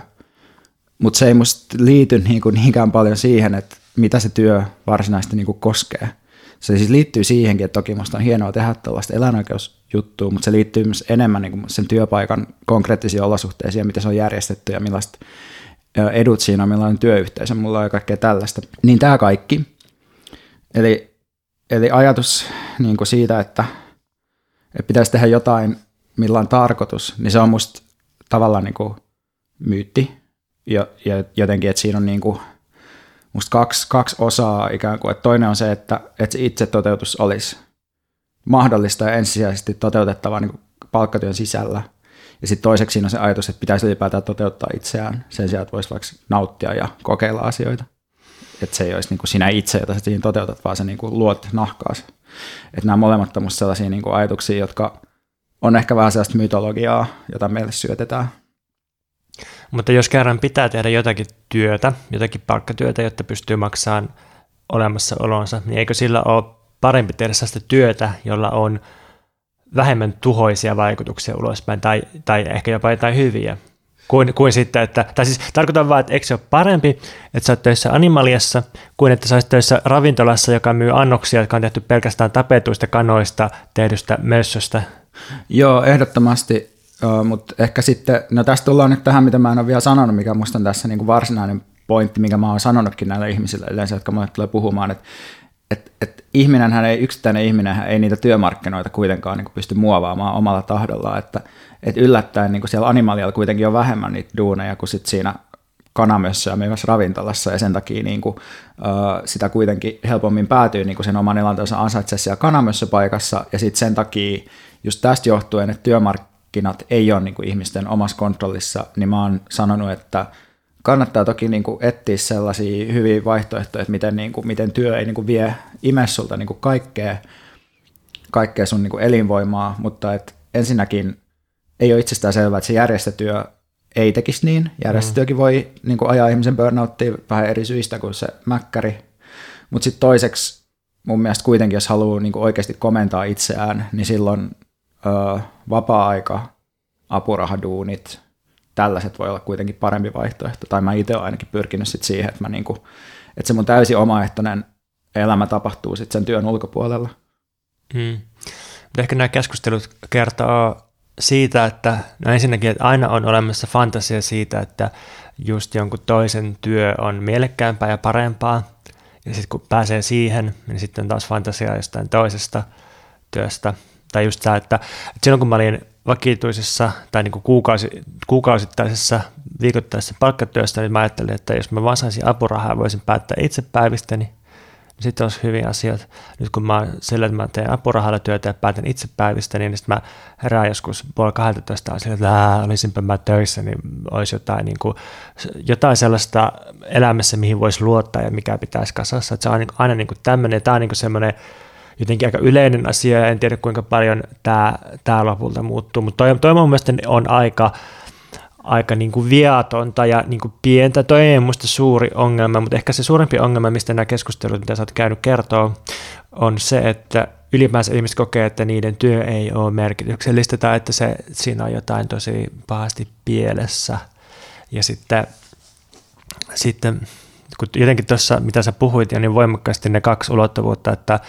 mutta se ei musta liity niin kuin niinkään paljon siihen, että mitä se työ varsinaisesti niin kuin koskee. Se siis liittyy siihenkin, että toki musta on hienoa tehdä tällaista eläinoikeusjuttua, mutta se liittyy myös enemmän niin kuin sen työpaikan konkreettisiin olosuhteisiin miten se on järjestetty ja millaiset edut siinä on, millainen työyhteisö mulla on ja kaikkea tällaista. Niin tämä kaikki. Eli eli ajatus niin kuin siitä, että, että pitäisi tehdä jotain, millä on tarkoitus, niin se on musta tavallaan niin kuin myytti. Ja, ja jotenkin, että siinä on niin kuin musta kaksi, kaksi osaa ikään kuin. Että toinen on se, että, että se itse toteutus olisi mahdollista ja ensisijaisesti toteutettava niin palkkatyön sisällä. Ja sitten toiseksi siinä on se ajatus, että pitäisi ylipäätään toteuttaa itseään sen sijaan, että voisi vaikka nauttia ja kokeilla asioita että se ei olisi niin kuin sinä itse, jota siinä toteutat, vaan sä niin kuin luot nahkaas. Että nämä molemmat on sellaisia niin kuin ajatuksia, jotka on ehkä vähän sellaista mytologiaa, jota meille syötetään. Mutta jos kerran pitää tehdä jotakin työtä, jotakin palkkatyötä, jotta pystyy maksamaan olemassaolonsa, niin eikö sillä ole parempi tehdä sellaista työtä, jolla on vähemmän tuhoisia vaikutuksia ulospäin tai, tai ehkä jopa jotain hyviä kuin, kuin sitten, että, tai siis tarkoitan vaan, että eikö se ole parempi, että sä oot töissä animaliassa, kuin että sä olisit töissä ravintolassa, joka myy annoksia, jotka on tehty pelkästään tapetuista kanoista tehdystä mössöstä. Joo, ehdottomasti, mutta ehkä sitten, no tästä tullaan nyt tähän, mitä mä en ole vielä sanonut, mikä musta on tässä niin kuin varsinainen pointti, mikä mä oon sanonutkin näille ihmisille yleensä, jotka mulle tulee puhumaan, että et, et ihminenhän ei, yksittäinen ihminen ei niitä työmarkkinoita kuitenkaan niin pysty muovaamaan omalla tahdollaan, että et yllättäen niin siellä animalialla kuitenkin on vähemmän niitä duuneja kuin sit siinä kanamössä ja myös ravintolassa, ja sen takia niin kuin, sitä kuitenkin helpommin päätyy niin kuin sen oman elantonsa ansaitse siellä kanamössä paikassa, ja sitten sen takia just tästä johtuen, että työmarkkinat ei ole niin kuin ihmisten omassa kontrollissa, niin mä oon sanonut, että kannattaa toki niin kuin etsiä sellaisia hyviä vaihtoehtoja, että miten, niin kuin, miten työ ei niin kuin vie ime sulta niin kuin kaikkea, kaikkea sun niin kuin elinvoimaa, mutta että ensinnäkin ei ole itsestään selvää, että se järjestötyö ei tekisi niin. Järjestötyökin voi niin kuin ajaa ihmisen burnouttiin vähän eri syistä kuin se mäkkäri. Mutta sitten toiseksi mun mielestä kuitenkin, jos haluaa niin kuin oikeasti komentaa itseään, niin silloin ö, vapaa-aika, apurahaduunit, tällaiset voi olla kuitenkin parempi vaihtoehto. Tai mä itse olen ainakin pyrkinyt sit siihen, että, mä niin kuin, että se mun täysin omaehtoinen elämä tapahtuu sitten sen työn ulkopuolella. Hmm. Ehkä nämä keskustelut kertoo siitä, että no ensinnäkin, että aina on olemassa fantasia siitä, että just jonkun toisen työ on mielekkäämpää ja parempaa, ja sitten kun pääsee siihen, niin sitten taas fantasia jostain toisesta työstä. Tai just tämä, että, että silloin kun mä olin vakituisessa tai niin kuin kuukausi, kuukausittaisessa viikoittaisessa palkkatyössä, niin mä ajattelin, että jos mä vaan saisin apurahaa ja voisin päättää itse päivistäni, sitten olisi hyviä asioita. Nyt kun mä sillä, että mä teen apurahalla työtä ja päätän itse päivistä, niin sitten mä herään joskus puoli 12 sillä, että olisinpä mä töissä, niin olisi jotain, niin kuin, jotain sellaista elämässä, mihin voisi luottaa ja mikä pitäisi kasassa. Että se on niin aina niin kuin tämmöinen, tämä on niin semmoinen jotenkin aika yleinen asia, ja en tiedä kuinka paljon tämä, tämä lopulta muuttuu, mutta toi, toi mun mielestä on aika, aika niin kuin viatonta ja niin kuin pientä. Toi ei musta suuri ongelma, mutta ehkä se suurempi ongelma, mistä nämä keskustelut, mitä sä oot käynyt kertoa, on se, että ylipäänsä ihmiset kokee, että niiden työ ei ole merkityksellistä tai että se, siinä on jotain tosi pahasti pielessä. Ja sitten, sitten kun jotenkin tuossa, mitä sä puhuit, ja niin voimakkaasti ne kaksi ulottuvuutta, että,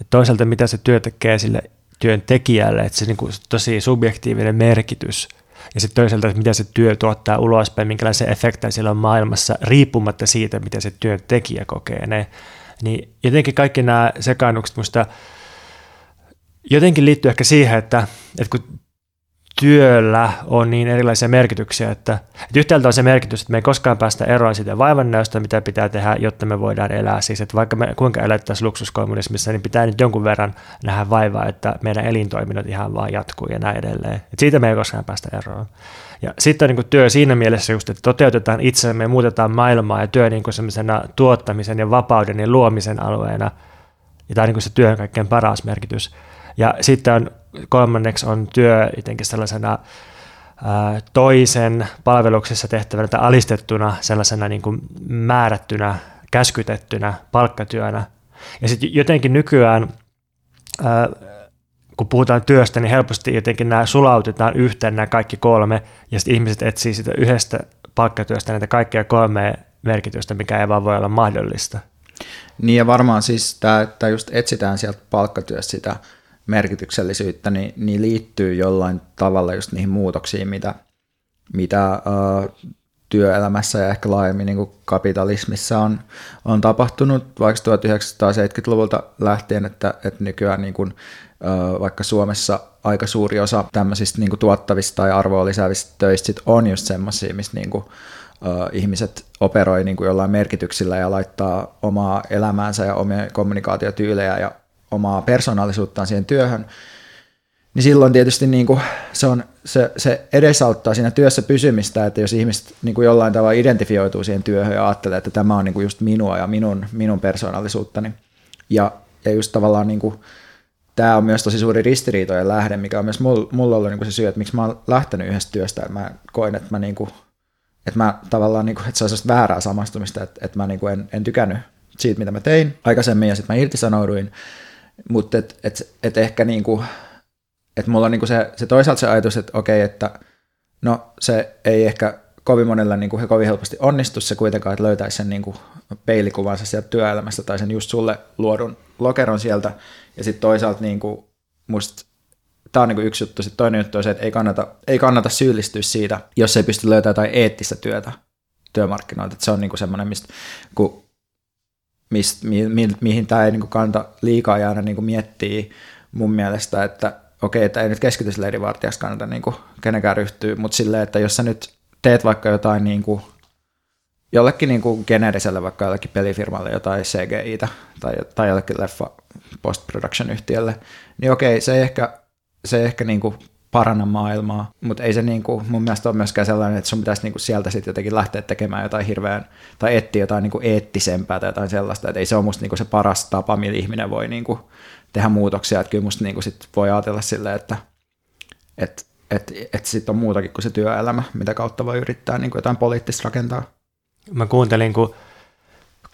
että toisaalta mitä se työ tekee sille työntekijälle, että se niin kuin tosi subjektiivinen merkitys – ja sitten toisaalta, että mitä se työ tuottaa ulospäin, minkälaisia efektejä siellä on maailmassa, riippumatta siitä, mitä se työntekijä kokee ne. Niin jotenkin kaikki nämä sekaannukset musta jotenkin liittyy ehkä siihen, että, että kun työllä on niin erilaisia merkityksiä, että, että yhtäältä on se merkitys, että me ei koskaan päästä eroon siitä vaivannäöstä, mitä pitää tehdä, jotta me voidaan elää. Siis, että vaikka me kuinka elettäisiin luksuskommunismissa, niin pitää nyt jonkun verran nähdä vaivaa, että meidän elintoiminnot ihan vaan jatkuu ja näin edelleen. Että siitä me ei koskaan päästä eroon. Ja sitten niin työ siinä mielessä just, että toteutetaan itsemme, muutetaan maailmaa ja työ niin sellaisena tuottamisen ja vapauden ja luomisen alueena. Ja tämä on niin se työn kaikkein paras merkitys. Ja sitten on kolmanneksi on työ jotenkin sellaisena toisen palveluksessa tehtävänä tai alistettuna sellaisena niin kuin määrättynä, käskytettynä palkkatyönä. Ja sitten jotenkin nykyään, kun puhutaan työstä, niin helposti jotenkin nämä sulautetaan yhteen nämä kaikki kolme, ja sitten ihmiset etsii sitä yhdestä palkkatyöstä näitä kaikkia kolmea merkitystä, mikä ei vaan voi olla mahdollista. Niin ja varmaan siis tämä, että just etsitään sieltä palkkatyöstä sitä merkityksellisyyttä, niin, niin liittyy jollain tavalla just niihin muutoksiin, mitä, mitä uh, työelämässä ja ehkä laajemmin niin kapitalismissa on, on tapahtunut. Vaikka 1970-luvulta lähtien, että, että nykyään niin kuin, uh, vaikka Suomessa aika suuri osa tämmöisistä niin kuin tuottavista tai arvoa lisäävistä töistä sit on just semmoisia, missä niin kuin, ihmiset operoi niin kuin jollain merkityksillä ja laittaa omaa elämäänsä ja omia kommunikaatiotyylejä ja omaa persoonallisuuttaan siihen työhön, niin silloin tietysti niin kuin se, on, se, se edesauttaa siinä työssä pysymistä, että jos ihmiset niin kuin jollain tavalla identifioituu siihen työhön ja ajattelee, että tämä on niin kuin just minua ja minun, minun persoonallisuuttani. Ja, ja just tavallaan niin kuin, tämä on myös tosi suuri ristiriitojen lähde, mikä on myös mulla, ollut niin kuin se syy, että miksi mä oon lähtenyt yhdestä työstä. Mä koin, että mä, niin kuin, että mä tavallaan, niin kuin, että se olisi väärää samastumista, että, että mä niin kuin en, en tykännyt siitä, mitä mä tein aikaisemmin ja sitten mä irtisanouduin mutta et, et, et ehkä niinku, että mulla on niinku se, se toisaalta se ajatus, että okei, että no se ei ehkä kovin monella niinku, he kovin helposti onnistu se kuitenkaan, että löytäisi sen niinku peilikuvansa sieltä työelämästä tai sen just sulle luodun lokeron sieltä. Ja sitten toisaalta niinku, musta tämä on niinku yksi juttu. Sitten toinen juttu on se, että ei kannata, ei kannata syyllistyä siitä, jos ei pysty löytämään jotain eettistä työtä työmarkkinoilta. Et se on niinku semmoinen, mistä kun mist, mi, mi, mihin tämä ei niin kuin kannata liikaa jäädä niin miettiä mun mielestä, että okei, että ei nyt keskitysleirivartijaksi kannata niin kuin kenenkään ryhtyä, mutta silleen, että jos sä nyt teet vaikka jotain niin kuin, jollekin niin kuin geneeriselle, vaikka jollekin pelifirmalle jotain CGI-tä tai, tai jollekin leffa post-production yhtiölle, niin okei, se ei ehkä, se ei ehkä niin kuin paranna maailmaa, mutta ei se niin kuin, mun mielestä ole myöskään sellainen, että sun pitäisi niin kuin sieltä sitten jotenkin lähteä tekemään jotain hirveän, tai etsiä jotain niin kuin eettisempää tai jotain sellaista, että ei se ole musta niin kuin se paras tapa, millä ihminen voi niin kuin tehdä muutoksia, että kyllä musta niin kuin sit voi ajatella silleen, että, että että et sitten on muutakin kuin se työelämä, mitä kautta voi yrittää niin kuin jotain poliittista rakentaa. Mä kuuntelin, kun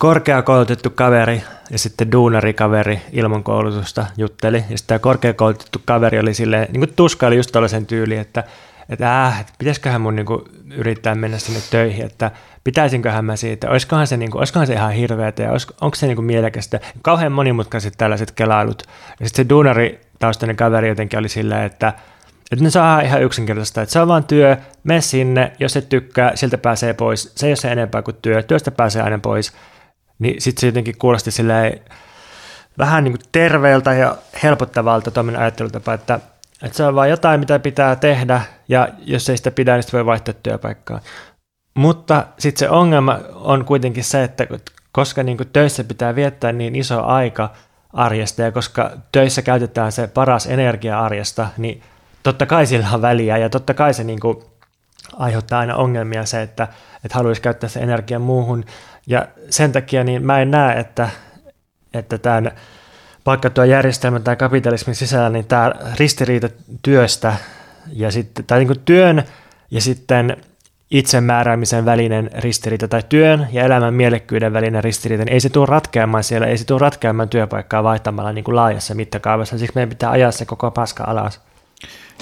korkeakoulutettu kaveri ja sitten duunarikaveri ilman koulutusta jutteli. Ja sitten tämä korkeakoulutettu kaveri oli silleen, niin kuin tuskaili just tällaisen tyyli, että, että äh, pitäisiköhän mun niin kuin, yrittää mennä sinne töihin, että pitäisinköhän mä siitä, olisikohan se, niin kuin, olisikohan se ihan hirveätä ja olisiko, onko se niin kuin mielekästä. Kauhean monimutkaiset tällaiset kelailut. Ja sitten se duunari taustainen kaveri jotenkin oli silleen, että että ne saa ihan yksinkertaista, että se on vaan työ, mene sinne, jos et tykkää, sieltä pääsee pois. Se ei ole se enempää kuin työ, työstä pääsee aina pois. Niin sitten se jotenkin kuulosti silleen vähän niin kuin terveeltä ja helpottavalta tuommoinen ajattelutapa, että, että se on vaan jotain, mitä pitää tehdä, ja jos ei sitä pidä, niin sitten voi vaihtaa työpaikkaa. Mutta sitten se ongelma on kuitenkin se, että koska niin töissä pitää viettää niin iso aika arjesta, ja koska töissä käytetään se paras energia arjesta, niin totta kai sillä on väliä, ja totta kai se niin kuin aiheuttaa aina ongelmia se, että, että haluaisi käyttää se energia muuhun, ja sen takia niin mä en näe, että, että tämän palkkatuojärjestelmän tai kapitalismin sisällä niin tämä ristiriita työstä ja sitten, tai niin työn ja sitten itsemääräämisen välinen ristiriita tai työn ja elämän mielekkyyden välinen ristiriita, niin ei se tule ratkeamaan siellä, ei se tule ratkeamaan työpaikkaa vaihtamalla niin kuin laajassa mittakaavassa, siksi meidän pitää ajaa se koko paska alas.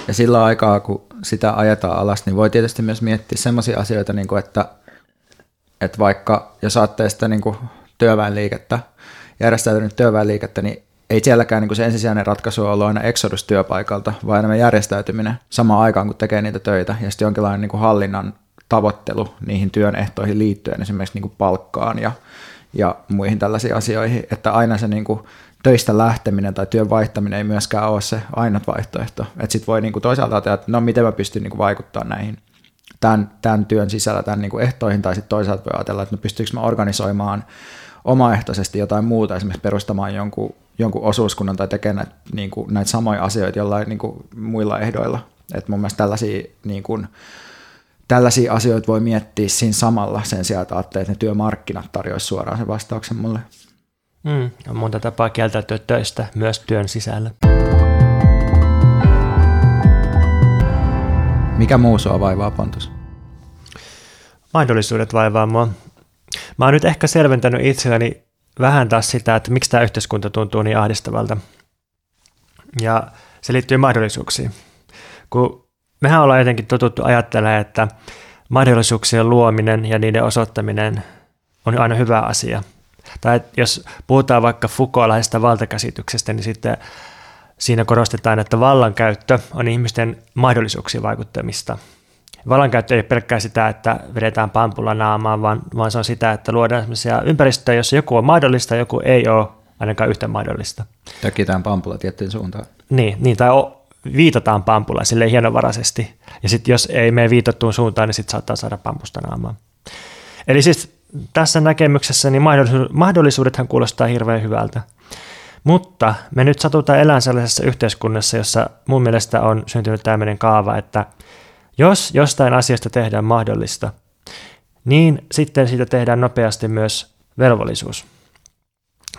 Ja sillä aikaa, kun sitä ajetaan alas, niin voi tietysti myös miettiä sellaisia asioita, niin kuin että että vaikka jos ajattelee sitä niin kuin työväenliikettä, järjestäytynyt työväenliikettä, niin ei sielläkään niin kuin se ensisijainen ratkaisu ole aina exodus työpaikalta, vaan enemmän järjestäytyminen samaan aikaan, kun tekee niitä töitä, ja sitten jonkinlainen niin kuin hallinnan tavoittelu niihin työn ehtoihin liittyen, esimerkiksi niin kuin palkkaan ja, ja muihin tällaisiin asioihin, että aina se niin kuin töistä lähteminen tai työn vaihtaminen ei myöskään ole se ainut vaihtoehto. Että sitten voi niin kuin toisaalta ajatella, että no miten mä pystyn niin kuin vaikuttamaan näihin tämän, tämän työn sisällä tämän niin kuin ehtoihin, tai sitten toisaalta voi ajatella, että no pystyykö mä organisoimaan omaehtoisesti jotain muuta, esimerkiksi perustamaan jonkun, jonkun osuuskunnan tai tekemään näitä, niin kuin, näitä samoja asioita jollain niin kuin, muilla ehdoilla. Et mun mielestä tällaisia, niin kuin, tällaisia asioita voi miettiä siinä samalla sen sijaan, että että ne työmarkkinat tarjoaisivat suoraan sen vastauksen mulle. Mm, on monta tapaa kieltäytyä töistä myös työn sisällä. Mikä muu sua vaivaa, Pontus? Mahdollisuudet vaivaa mua. Mä oon nyt ehkä selventänyt itselleni vähän taas sitä, että miksi tämä yhteiskunta tuntuu niin ahdistavalta. Ja se liittyy mahdollisuuksiin. Kun mehän ollaan jotenkin totuttu ajattelemaan, että mahdollisuuksien luominen ja niiden osoittaminen on aina hyvä asia. Tai jos puhutaan vaikka Foucaultaisesta valtakäsityksestä, niin sitten Siinä korostetaan, että vallankäyttö on ihmisten mahdollisuuksien vaikuttamista. Vallankäyttö ei ole pelkkää sitä, että vedetään pampulla naamaan, vaan, vaan se on sitä, että luodaan sellaisia ympäristöjä, jossa joku on mahdollista, joku ei ole ainakaan yhtä mahdollista. Tökitään pampulla tiettyyn suuntaan. Niin, niin tai viitataan pampulla sille hienovaraisesti. Ja sitten jos ei mene viitattuun suuntaan, niin sitten saattaa saada pampusta naamaan. Eli siis tässä näkemyksessä niin mahdollisuudethan kuulostaa hirveän hyvältä. Mutta me nyt satutaan elämään sellaisessa yhteiskunnassa, jossa mun mielestä on syntynyt tämmöinen kaava, että jos jostain asiasta tehdään mahdollista, niin sitten siitä tehdään nopeasti myös velvollisuus.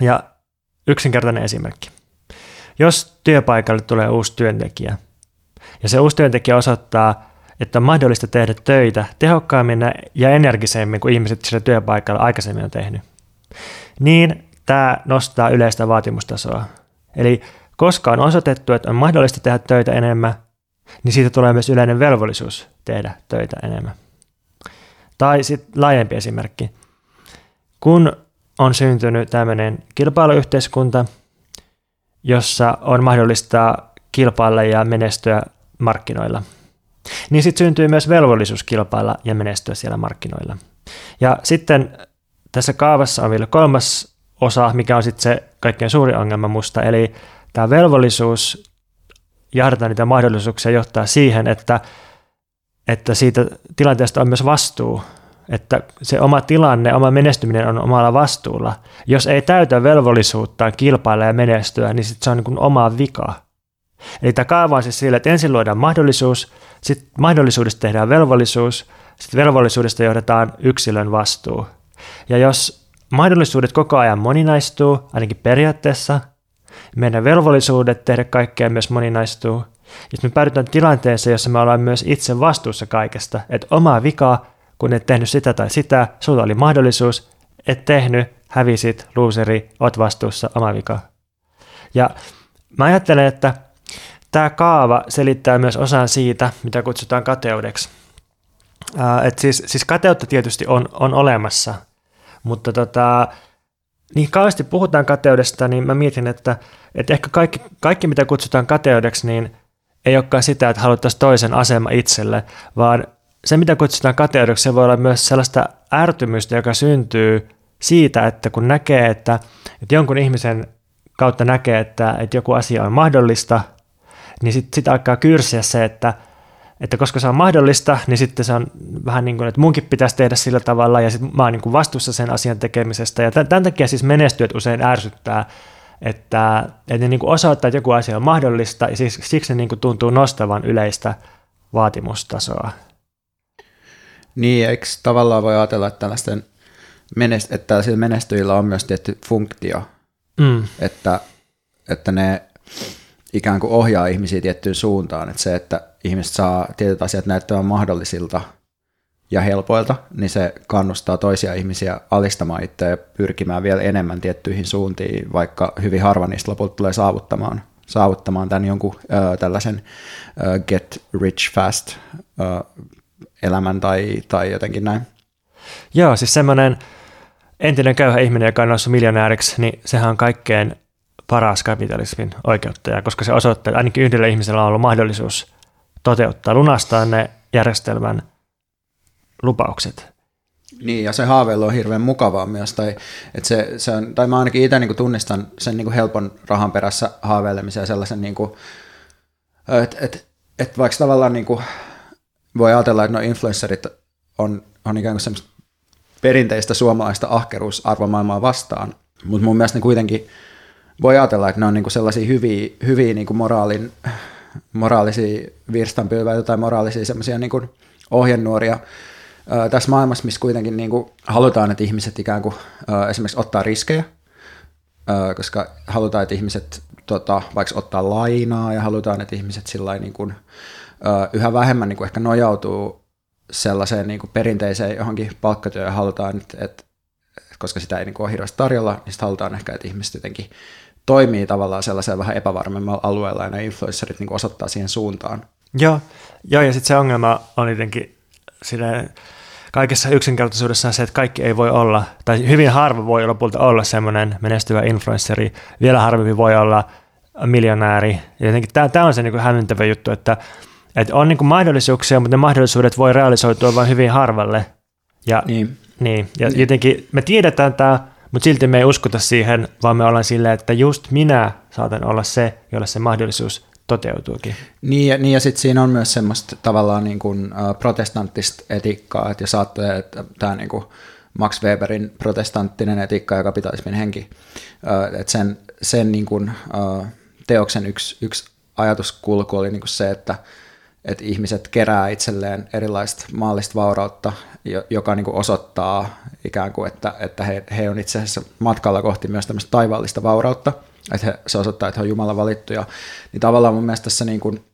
Ja yksinkertainen esimerkki. Jos työpaikalle tulee uusi työntekijä, ja se uusi työntekijä osoittaa, että on mahdollista tehdä töitä tehokkaammin ja energisemmin kuin ihmiset sillä työpaikalla aikaisemmin on tehnyt, niin tämä nostaa yleistä vaatimustasoa. Eli koska on osoitettu, että on mahdollista tehdä töitä enemmän, niin siitä tulee myös yleinen velvollisuus tehdä töitä enemmän. Tai sitten laajempi esimerkki. Kun on syntynyt tämmöinen kilpailuyhteiskunta, jossa on mahdollista kilpailla ja menestyä markkinoilla, niin sitten syntyy myös velvollisuus kilpailla ja menestyä siellä markkinoilla. Ja sitten tässä kaavassa on vielä kolmas osa, mikä on sitten se kaikkein suuri ongelma musta, eli tämä velvollisuus jahdata niitä mahdollisuuksia johtaa siihen, että, että siitä tilanteesta on myös vastuu, että se oma tilanne, oma menestyminen on omalla vastuulla. Jos ei täytä velvollisuuttaan kilpailla ja menestyä, niin sit se on niin kuin oma vika. Eli tämä kaava on siis sillä, että ensin luodaan mahdollisuus, sitten mahdollisuudesta tehdään velvollisuus, sitten velvollisuudesta johdetaan yksilön vastuu. Ja jos mahdollisuudet koko ajan moninaistuu, ainakin periaatteessa, meidän velvollisuudet tehdä kaikkea myös moninaistuu. Jos me päädytään tilanteeseen, jossa me ollaan myös itse vastuussa kaikesta, että omaa vikaa, kun et tehnyt sitä tai sitä, sulla oli mahdollisuus, et tehnyt, hävisit, luuseri, oot vastuussa, oma vika. Ja mä ajattelen, että tämä kaava selittää myös osan siitä, mitä kutsutaan kateudeksi. Et siis, siis kateutta tietysti on, on olemassa, mutta tota, niin kauheasti puhutaan kateudesta, niin mä mietin, että, että ehkä kaikki, kaikki, mitä kutsutaan kateudeksi, niin ei olekaan sitä, että haluttaisiin toisen asema itselle, vaan se, mitä kutsutaan kateudeksi, se voi olla myös sellaista ärtymystä, joka syntyy siitä, että kun näkee, että, että jonkun ihmisen kautta näkee, että, että joku asia on mahdollista, niin sitten sit alkaa kyrsiä se, että, että koska se on mahdollista, niin sitten se on vähän niin kuin, että munkin pitäisi tehdä sillä tavalla, ja sitten mä oon niin kuin vastuussa sen asian tekemisestä. Ja tämän takia siis menestyöt usein ärsyttää, että, että ne niin kuin osoittaa, että joku asia on mahdollista, ja siksi, siksi ne niin kuin tuntuu nostavan yleistä vaatimustasoa. Niin, eikö tavallaan voi ajatella, että tällaisten menest- että tällaisilla menestyjillä on myös tietty funktio, mm. että, että ne ikään kuin ohjaa ihmisiä tiettyyn suuntaan, että se, että ihmiset saa tietyt asiat näyttämään mahdollisilta ja helpoilta, niin se kannustaa toisia ihmisiä alistamaan itseä ja pyrkimään vielä enemmän tiettyihin suuntiin, vaikka hyvin harva niistä lopulta tulee saavuttamaan, saavuttamaan tämän jonkun ö, tällaisen ö, get rich fast ö, elämän tai, tai jotenkin näin. Joo, siis semmoinen entinen köyhä ihminen, joka on noussut miljonääriksi, niin sehän on kaikkein paras kapitalismin oikeuttaja, koska se osoittaa, että ainakin yhdellä ihmisellä on ollut mahdollisuus toteuttaa, lunastaa ne järjestelmän lupaukset. Niin, ja se haaveilu on hirveän mukavaa myös, tai, että se, se on, tai mä ainakin itse niin tunnistan sen niin helpon rahan perässä haaveilemisen ja sellaisen, niin että et, et vaikka tavallaan niin kuin, voi ajatella, että no influencerit on, on ikään kuin semmoista perinteistä suomalaista ahkeruusarvomaailmaa vastaan, mutta mun mielestä ne kuitenkin voi ajatella, että ne on niinku sellaisia hyviä, hyviä niinku moraalin, moraalisia virstanpylväitä tai moraalisia semmoisia niinku ohjenuoria ö, tässä maailmassa, missä kuitenkin niinku halutaan, että ihmiset ikään kuin ö, esimerkiksi ottaa riskejä, ö, koska halutaan, että ihmiset tota, vaikka ottaa lainaa ja halutaan, että ihmiset sillä niin kuin, ö, yhä vähemmän niin kuin ehkä nojautuu sellaiseen niin kuin perinteiseen johonkin palkkatyöhön halutaan, että, että koska sitä ei niin kuin ole hirveästi tarjolla, niin sitten halutaan ehkä, että ihmiset jotenkin toimii tavallaan sellaisella vähän epävarmemmalla alueella ja ne influencerit niin osoittaa siihen suuntaan. Joo, Joo ja sitten se ongelma on jotenkin sille kaikessa yksinkertaisuudessaan se, että kaikki ei voi olla, tai hyvin harva voi lopulta olla semmoinen menestyvä influenceri, vielä harvemmin voi olla miljonääri. Jotenkin tämä, on se niin hämmentävä juttu, että, että on niin kuin mahdollisuuksia, mutta ne mahdollisuudet voi realisoitua vain hyvin harvalle. Ja, niin. Niin, ja niin. jotenkin me tiedetään tämä, mutta silti me ei uskota siihen, vaan me ollaan silleen, että just minä saatan olla se, jolle se mahdollisuus toteutuukin. Niin ja, niin ja sitten siinä on myös semmoista tavallaan niin kuin, uh, protestanttista etiikkaa, että jos ajattelee, että tämä niin kuin Max Weberin protestanttinen etiikka ja kapitalismin henki, että sen, sen niin kuin, teoksen yksi, yksi ajatuskulku oli niin kuin se, että että ihmiset kerää itselleen erilaista maallista vaurautta, joka niin kuin osoittaa ikään kuin, että, että he, he on itse asiassa matkalla kohti myös tämmöistä taivaallista vaurautta, että he, se osoittaa, että he on Jumala valittuja. Niin tavallaan mun mielestä tässä niin kuin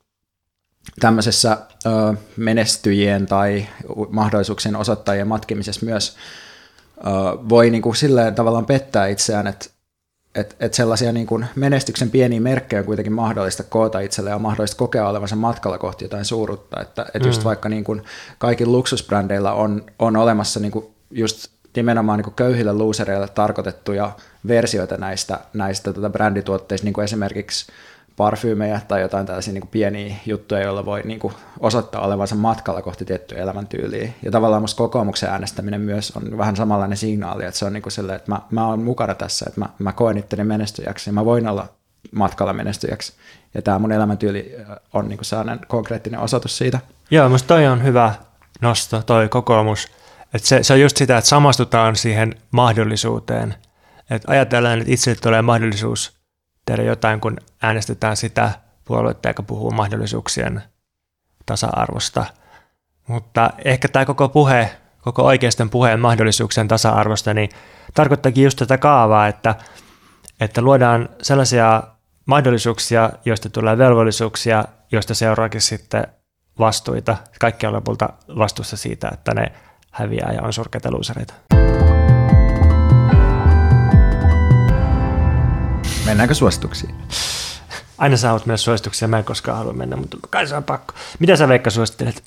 tämmöisessä ö, menestyjien tai mahdollisuuksien osoittajien matkimisessa myös ö, voi niin kuin silleen tavallaan pettää itseään, että että et sellaisia niin kuin menestyksen pieniä merkkejä on kuitenkin mahdollista koota itselle ja mahdollista kokea olevansa matkalla kohti jotain suurutta. Että et just mm. vaikka niin kuin kaikilla luksusbrändeillä on, on olemassa niin kuin just nimenomaan niin kuin köyhille losereille tarkoitettuja versioita näistä, näistä tota brändituotteista, niin kuin esimerkiksi parfyymejä tai jotain tällaisia niin kuin pieniä juttuja, joilla voi niin kuin osoittaa olevansa matkalla kohti tiettyä elämäntyyliä. Ja tavallaan musta kokoomuksen äänestäminen myös on vähän samanlainen signaali, että se on niin kuin sellainen, että mä, mä oon mukana tässä, että mä, mä koen itteni menestyjäksi ja mä voin olla matkalla menestyjäksi. Ja tämä mun elämäntyyli on niin kuin sellainen konkreettinen osoitus siitä. Joo, musta toi on hyvä nosto, toi kokoomus. Että se, se on just sitä, että samastutaan siihen mahdollisuuteen. Että ajatellaan, että itselle tulee mahdollisuus tehdä jotain, kun äänestetään sitä puoluetta, joka puhuu mahdollisuuksien tasa-arvosta. Mutta ehkä tämä koko puhe, koko oikeisten puheen mahdollisuuksien tasa-arvosta, niin tarkoittakin just tätä kaavaa, että, että luodaan sellaisia mahdollisuuksia, joista tulee velvollisuuksia, joista seuraakin sitten vastuita. Kaikki on lopulta vastuussa siitä, että ne häviää ja on surkeita luusereita. Mennäänkö suosituksiin? Aina oot myös suosituksia, mä en koskaan halua mennä, mutta kai se on pakko. Mitä sä Veikka suosittelet?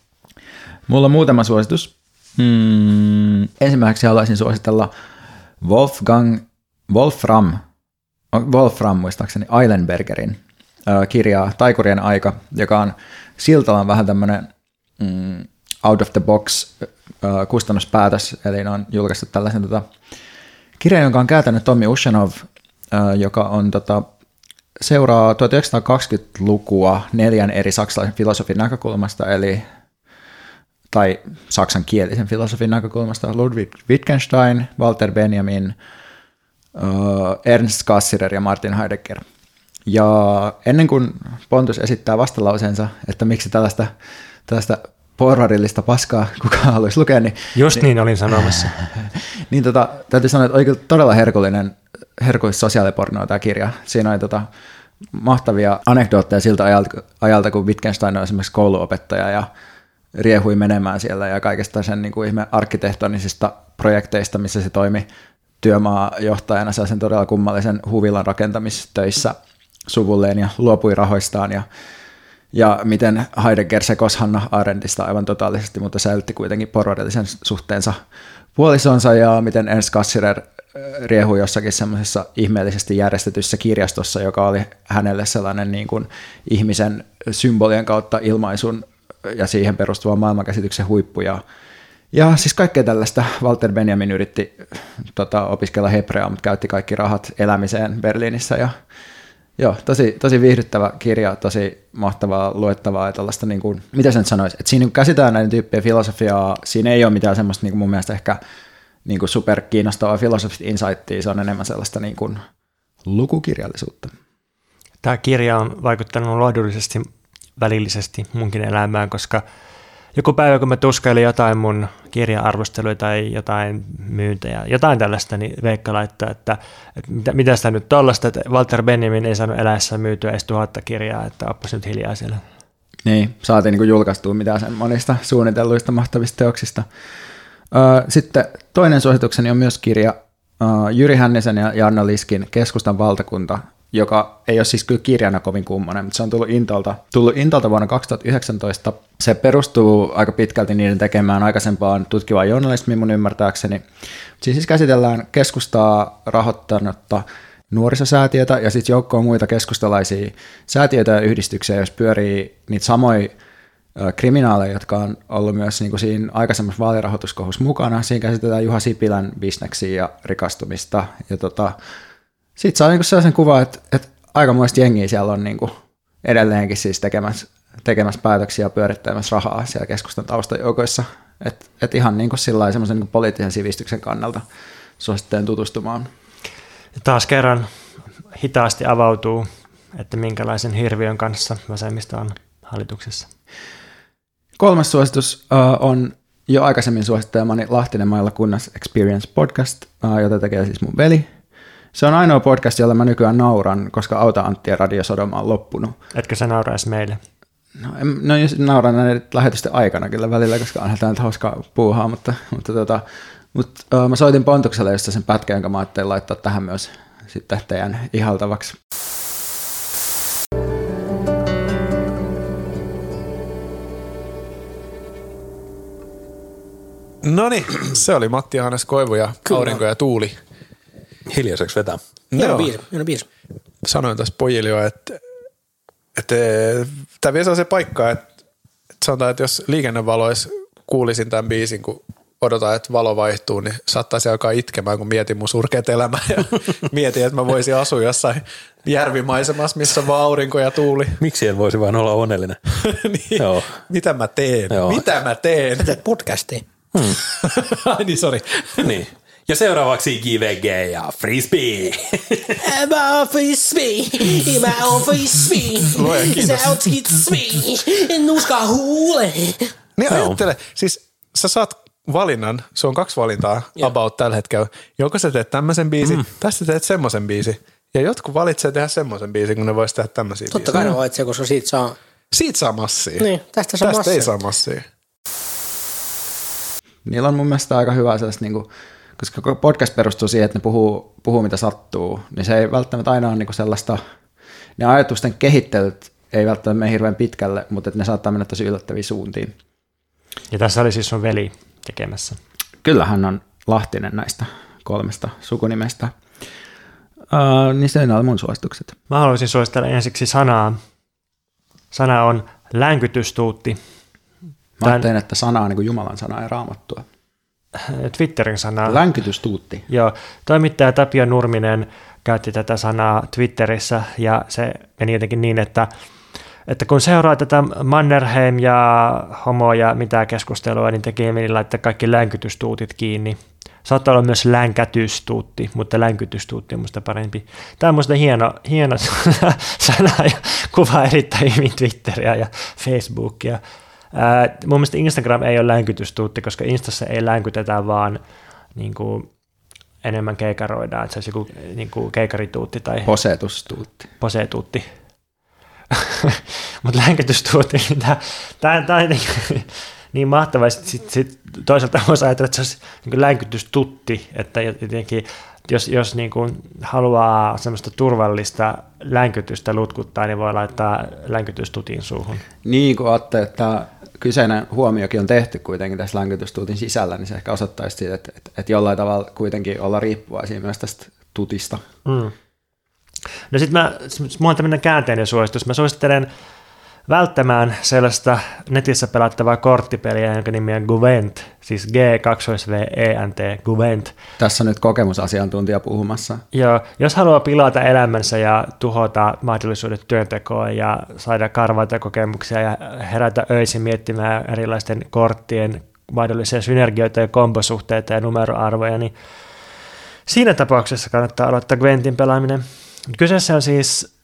Mulla on muutama suositus. Hmm, ensimmäiseksi haluaisin suositella Wolfgang Wolfram, Wolfram muistaakseni Eilenbergerin kirjaa Taikurien aika, joka on siltalla vähän tämmöinen mm, out of the box kustannuspäätös, eli ne on julkaistu tällaisen tota, kirjan, jonka on käytänyt Tommi Ushanov, joka on tota, seuraa 1920-lukua neljän eri saksalaisen filosofin näkökulmasta, eli tai saksankielisen filosofin näkökulmasta Ludwig Wittgenstein, Walter Benjamin, Ernst Cassirer ja Martin Heidegger. Ja ennen kuin Pontus esittää vastalauseensa, että miksi tällaista, tällaista porvarillista paskaa kukaan haluaisi lukea, niin... Just niin, niin olin sanomassa. niin tota, täytyy sanoa, että oikein todella herkullinen, herkullista sosiaalipornoa tämä kirja. Siinä on tota, mahtavia anekdootteja siltä ajalta, ajalta, kun Wittgenstein on esimerkiksi kouluopettaja ja riehui menemään siellä ja kaikesta sen niin kuin ihme arkkitehtonisista projekteista, missä se toimi työmaajohtajana sellaisen todella kummallisen huvilan rakentamistöissä suvulleen ja luopui rahoistaan ja ja miten Heidegger sekosi Hanna Arendista aivan totaalisesti, mutta säilytti kuitenkin porvarillisen suhteensa puolisonsa ja miten Ernst Cassirer äh, riehui jossakin semmoisessa ihmeellisesti järjestetyssä kirjastossa, joka oli hänelle sellainen niin kuin ihmisen symbolien kautta ilmaisun ja siihen perustuvan maailmankäsityksen huippu. Ja, ja siis kaikkea tällaista Walter Benjamin yritti tota, opiskella hebreaa, mutta käytti kaikki rahat elämiseen Berliinissä ja Joo, tosi, tosi viihdyttävä kirja, tosi mahtavaa luettavaa ja tällaista, niin kuin, mitä sen sanoisi, että siinä käsitään näiden tyyppien filosofiaa, siinä ei ole mitään semmoista niin kuin mun mielestä ehkä niin kuin super kiinnostavaa filosofista insightia, se on enemmän sellaista niin kuin lukukirjallisuutta. Tämä kirja on vaikuttanut lohdullisesti välillisesti munkin elämään, koska joku päivä, kun mä tuskailin jotain mun kirja-arvosteluja tai jotain myyntejä, jotain tällaista, niin Veikka laittaa, että, että mitä, mitä sitä nyt tollasta, että Walter Benjamin ei saanut eläessä myytyä edes tuhatta kirjaa, että oppas nyt hiljaa siellä. Niin, saatiin niin julkaistua mitään sen monista suunnitelluista mahtavista teoksista. Sitten toinen suositukseni on myös kirja Jyri Hännisen ja Janna Liskin Keskustan valtakunta, joka ei ole siis kyllä kirjana kovin kummonen, mutta se on tullut Intalta, tullut Intalta vuonna 2019. Se perustuu aika pitkälti niiden tekemään aikaisempaan tutkivaan journalismiin mun ymmärtääkseni. Siinä siis käsitellään keskustaa rahoittanutta nuorisosäätiötä ja sitten joukkoa muita keskustalaisia säätiöitä ja yhdistyksiä, jos pyörii niitä samoja kriminaaleja, jotka on ollut myös niin kuin siinä aikaisemmassa vaalirahoituskohussa mukana. Siinä käsitellään Juha Sipilän bisneksiä ja rikastumista. Ja tota, sitten saa niinku sellaisen kuvan, että, että aikamoista jengiä siellä on niinku edelleenkin siis tekemässä, tekemässä päätöksiä ja pyörittämässä rahaa siellä keskustan taustajoukoissa. Että et ihan niinku sillä semmoisen niinku poliittisen sivistyksen kannalta suosittelen tutustumaan. Ja taas kerran hitaasti avautuu, että minkälaisen hirviön kanssa vasemmista on hallituksessa. Kolmas suositus uh, on jo aikaisemmin suosittelemani Lahtinen mailla kunnas Experience podcast, uh, jota tekee siis mun veli se on ainoa podcast, jolla mä nykyään nauran, koska Auta Antti ja Radio Sodoma on loppunut. Etkö sä nauraisi meille? No, en, no nauran näiden lähetysten aikana kyllä välillä, koska onhan tämä nyt hauskaa puuhaa, mutta, mutta, tota, mutta uh, mä soitin Pontukselle just sen pätkän, jonka mä ajattelin laittaa tähän myös sitten teidän ihaltavaksi. No niin, se oli Matti Hannes Koivu ja Kyllä. Aurinko ja Tuuli hiljaiseksi vetää. Hieno biisi, hieno biisi. Sanoin tässä pojille jo, että että tämä vie se paikka, että, että sanotaan, että jos liikennevalois kuulisin tämän biisin, kun odotan, että valo vaihtuu, niin saattaisi alkaa itkemään, kun mietin mun surkeat elämää ja mietin, että mä voisin asua jossain järvimaisemassa, missä on vaan aurinko ja tuuli. Miksi en voisi vain olla onnellinen? niin, Joo. Mitä mä teen? Joo. Mitä mä teen? Sä teet podcastia. Hmm. Ai niin, sori. niin. Ja seuraavaksi GVG ja Frisbee. Mä oon Frisbee, mä oon Frisbee. Luoja, kiitos. Sä oot Frisbee, nuska huule. Niin ajattele, siis sä saat valinnan, se on kaksi valintaa Joo. about tällä hetkellä. Joko sä teet tämmöisen biisin, mm. tai sä teet semmoisen biisin. Ja jotkut valitsee tehdä semmoisen biisin, kun ne vois tehdä tämmöisiä Totta kai ne valitsee, koska siitä saa... Siitä saa massia. Niin, tästä saa tästä massia. ei saa massia. Niillä on mun mielestä aika hyvä sellaista, niin kuin, koska podcast perustuu siihen, että ne puhuu, puhuu mitä sattuu, niin se ei välttämättä aina ole niin sellaista, ne ajatusten kehittelyt ei välttämättä mene hirveän pitkälle, mutta että ne saattaa mennä tosi yllättäviin suuntiin. Ja tässä oli siis sun veli tekemässä. Kyllä hän on Lahtinen näistä kolmesta sukunimestä. Uh, niin se on mun suositukset. Mä haluaisin suositella ensiksi sanaa. Sana on länkytystuutti. Mä ajattelin, että sana on niin kuin Jumalan sana ja raamattua. Twitterin sana. Länkytystuutti. Joo, toimittaja Tapio Nurminen käytti tätä sanaa Twitterissä ja se meni jotenkin niin, että että kun seuraa tätä Mannerheim ja homo ja mitä keskustelua, niin tekee meni laittaa kaikki länkytystuutit kiinni. Saattaa olla myös länkätystuutti, mutta länkytystuutti on musta parempi. Tämä on musta hieno, hieno sana ja kuvaa erittäin hyvin Twitteriä ja Facebookia. Ää, mun mielestä Instagram ei ole länkytystuutti, koska Instassa ei länkytetä, vaan niin kuin, enemmän keikaroidaan, että se olisi joku niin kuin keikarituutti tai posetustuutti. Posetuutti. Mutta länkytystuutti, niin tämä, tämä, tämä on niin, niin mahtavaa. Sitten sit, sit, toisaalta voisi ajatella, että se olisi niin länkytystutti, että jotenkin jos, jos niin kuin haluaa semmoista turvallista länkytystä lutkuttaa, niin voi laittaa länkytystutin suuhun. Niin, kun ajattelee, että kyseinen huomiokin on tehty kuitenkin tässä länkytystuutin sisällä, niin se ehkä osoittaisi siitä, että, että, että jollain tavalla kuitenkin olla riippuvaisia myös tästä tutista. Mm. No sitten mä, mulla on tämmöinen käänteinen suositus. Mä suosittelen välttämään sellaista netissä pelattavaa korttipeliä, jonka nimi on Guvent, siis g 2 v e n t Guvent. Tässä on nyt kokemusasiantuntija puhumassa. Joo, jos haluaa pilata elämänsä ja tuhota mahdollisuudet työntekoon ja saada karvaita kokemuksia ja herätä öisin miettimään erilaisten korttien mahdollisia synergioita ja kombosuhteita ja numeroarvoja, niin siinä tapauksessa kannattaa aloittaa Gwentin pelaaminen. Kyseessä on siis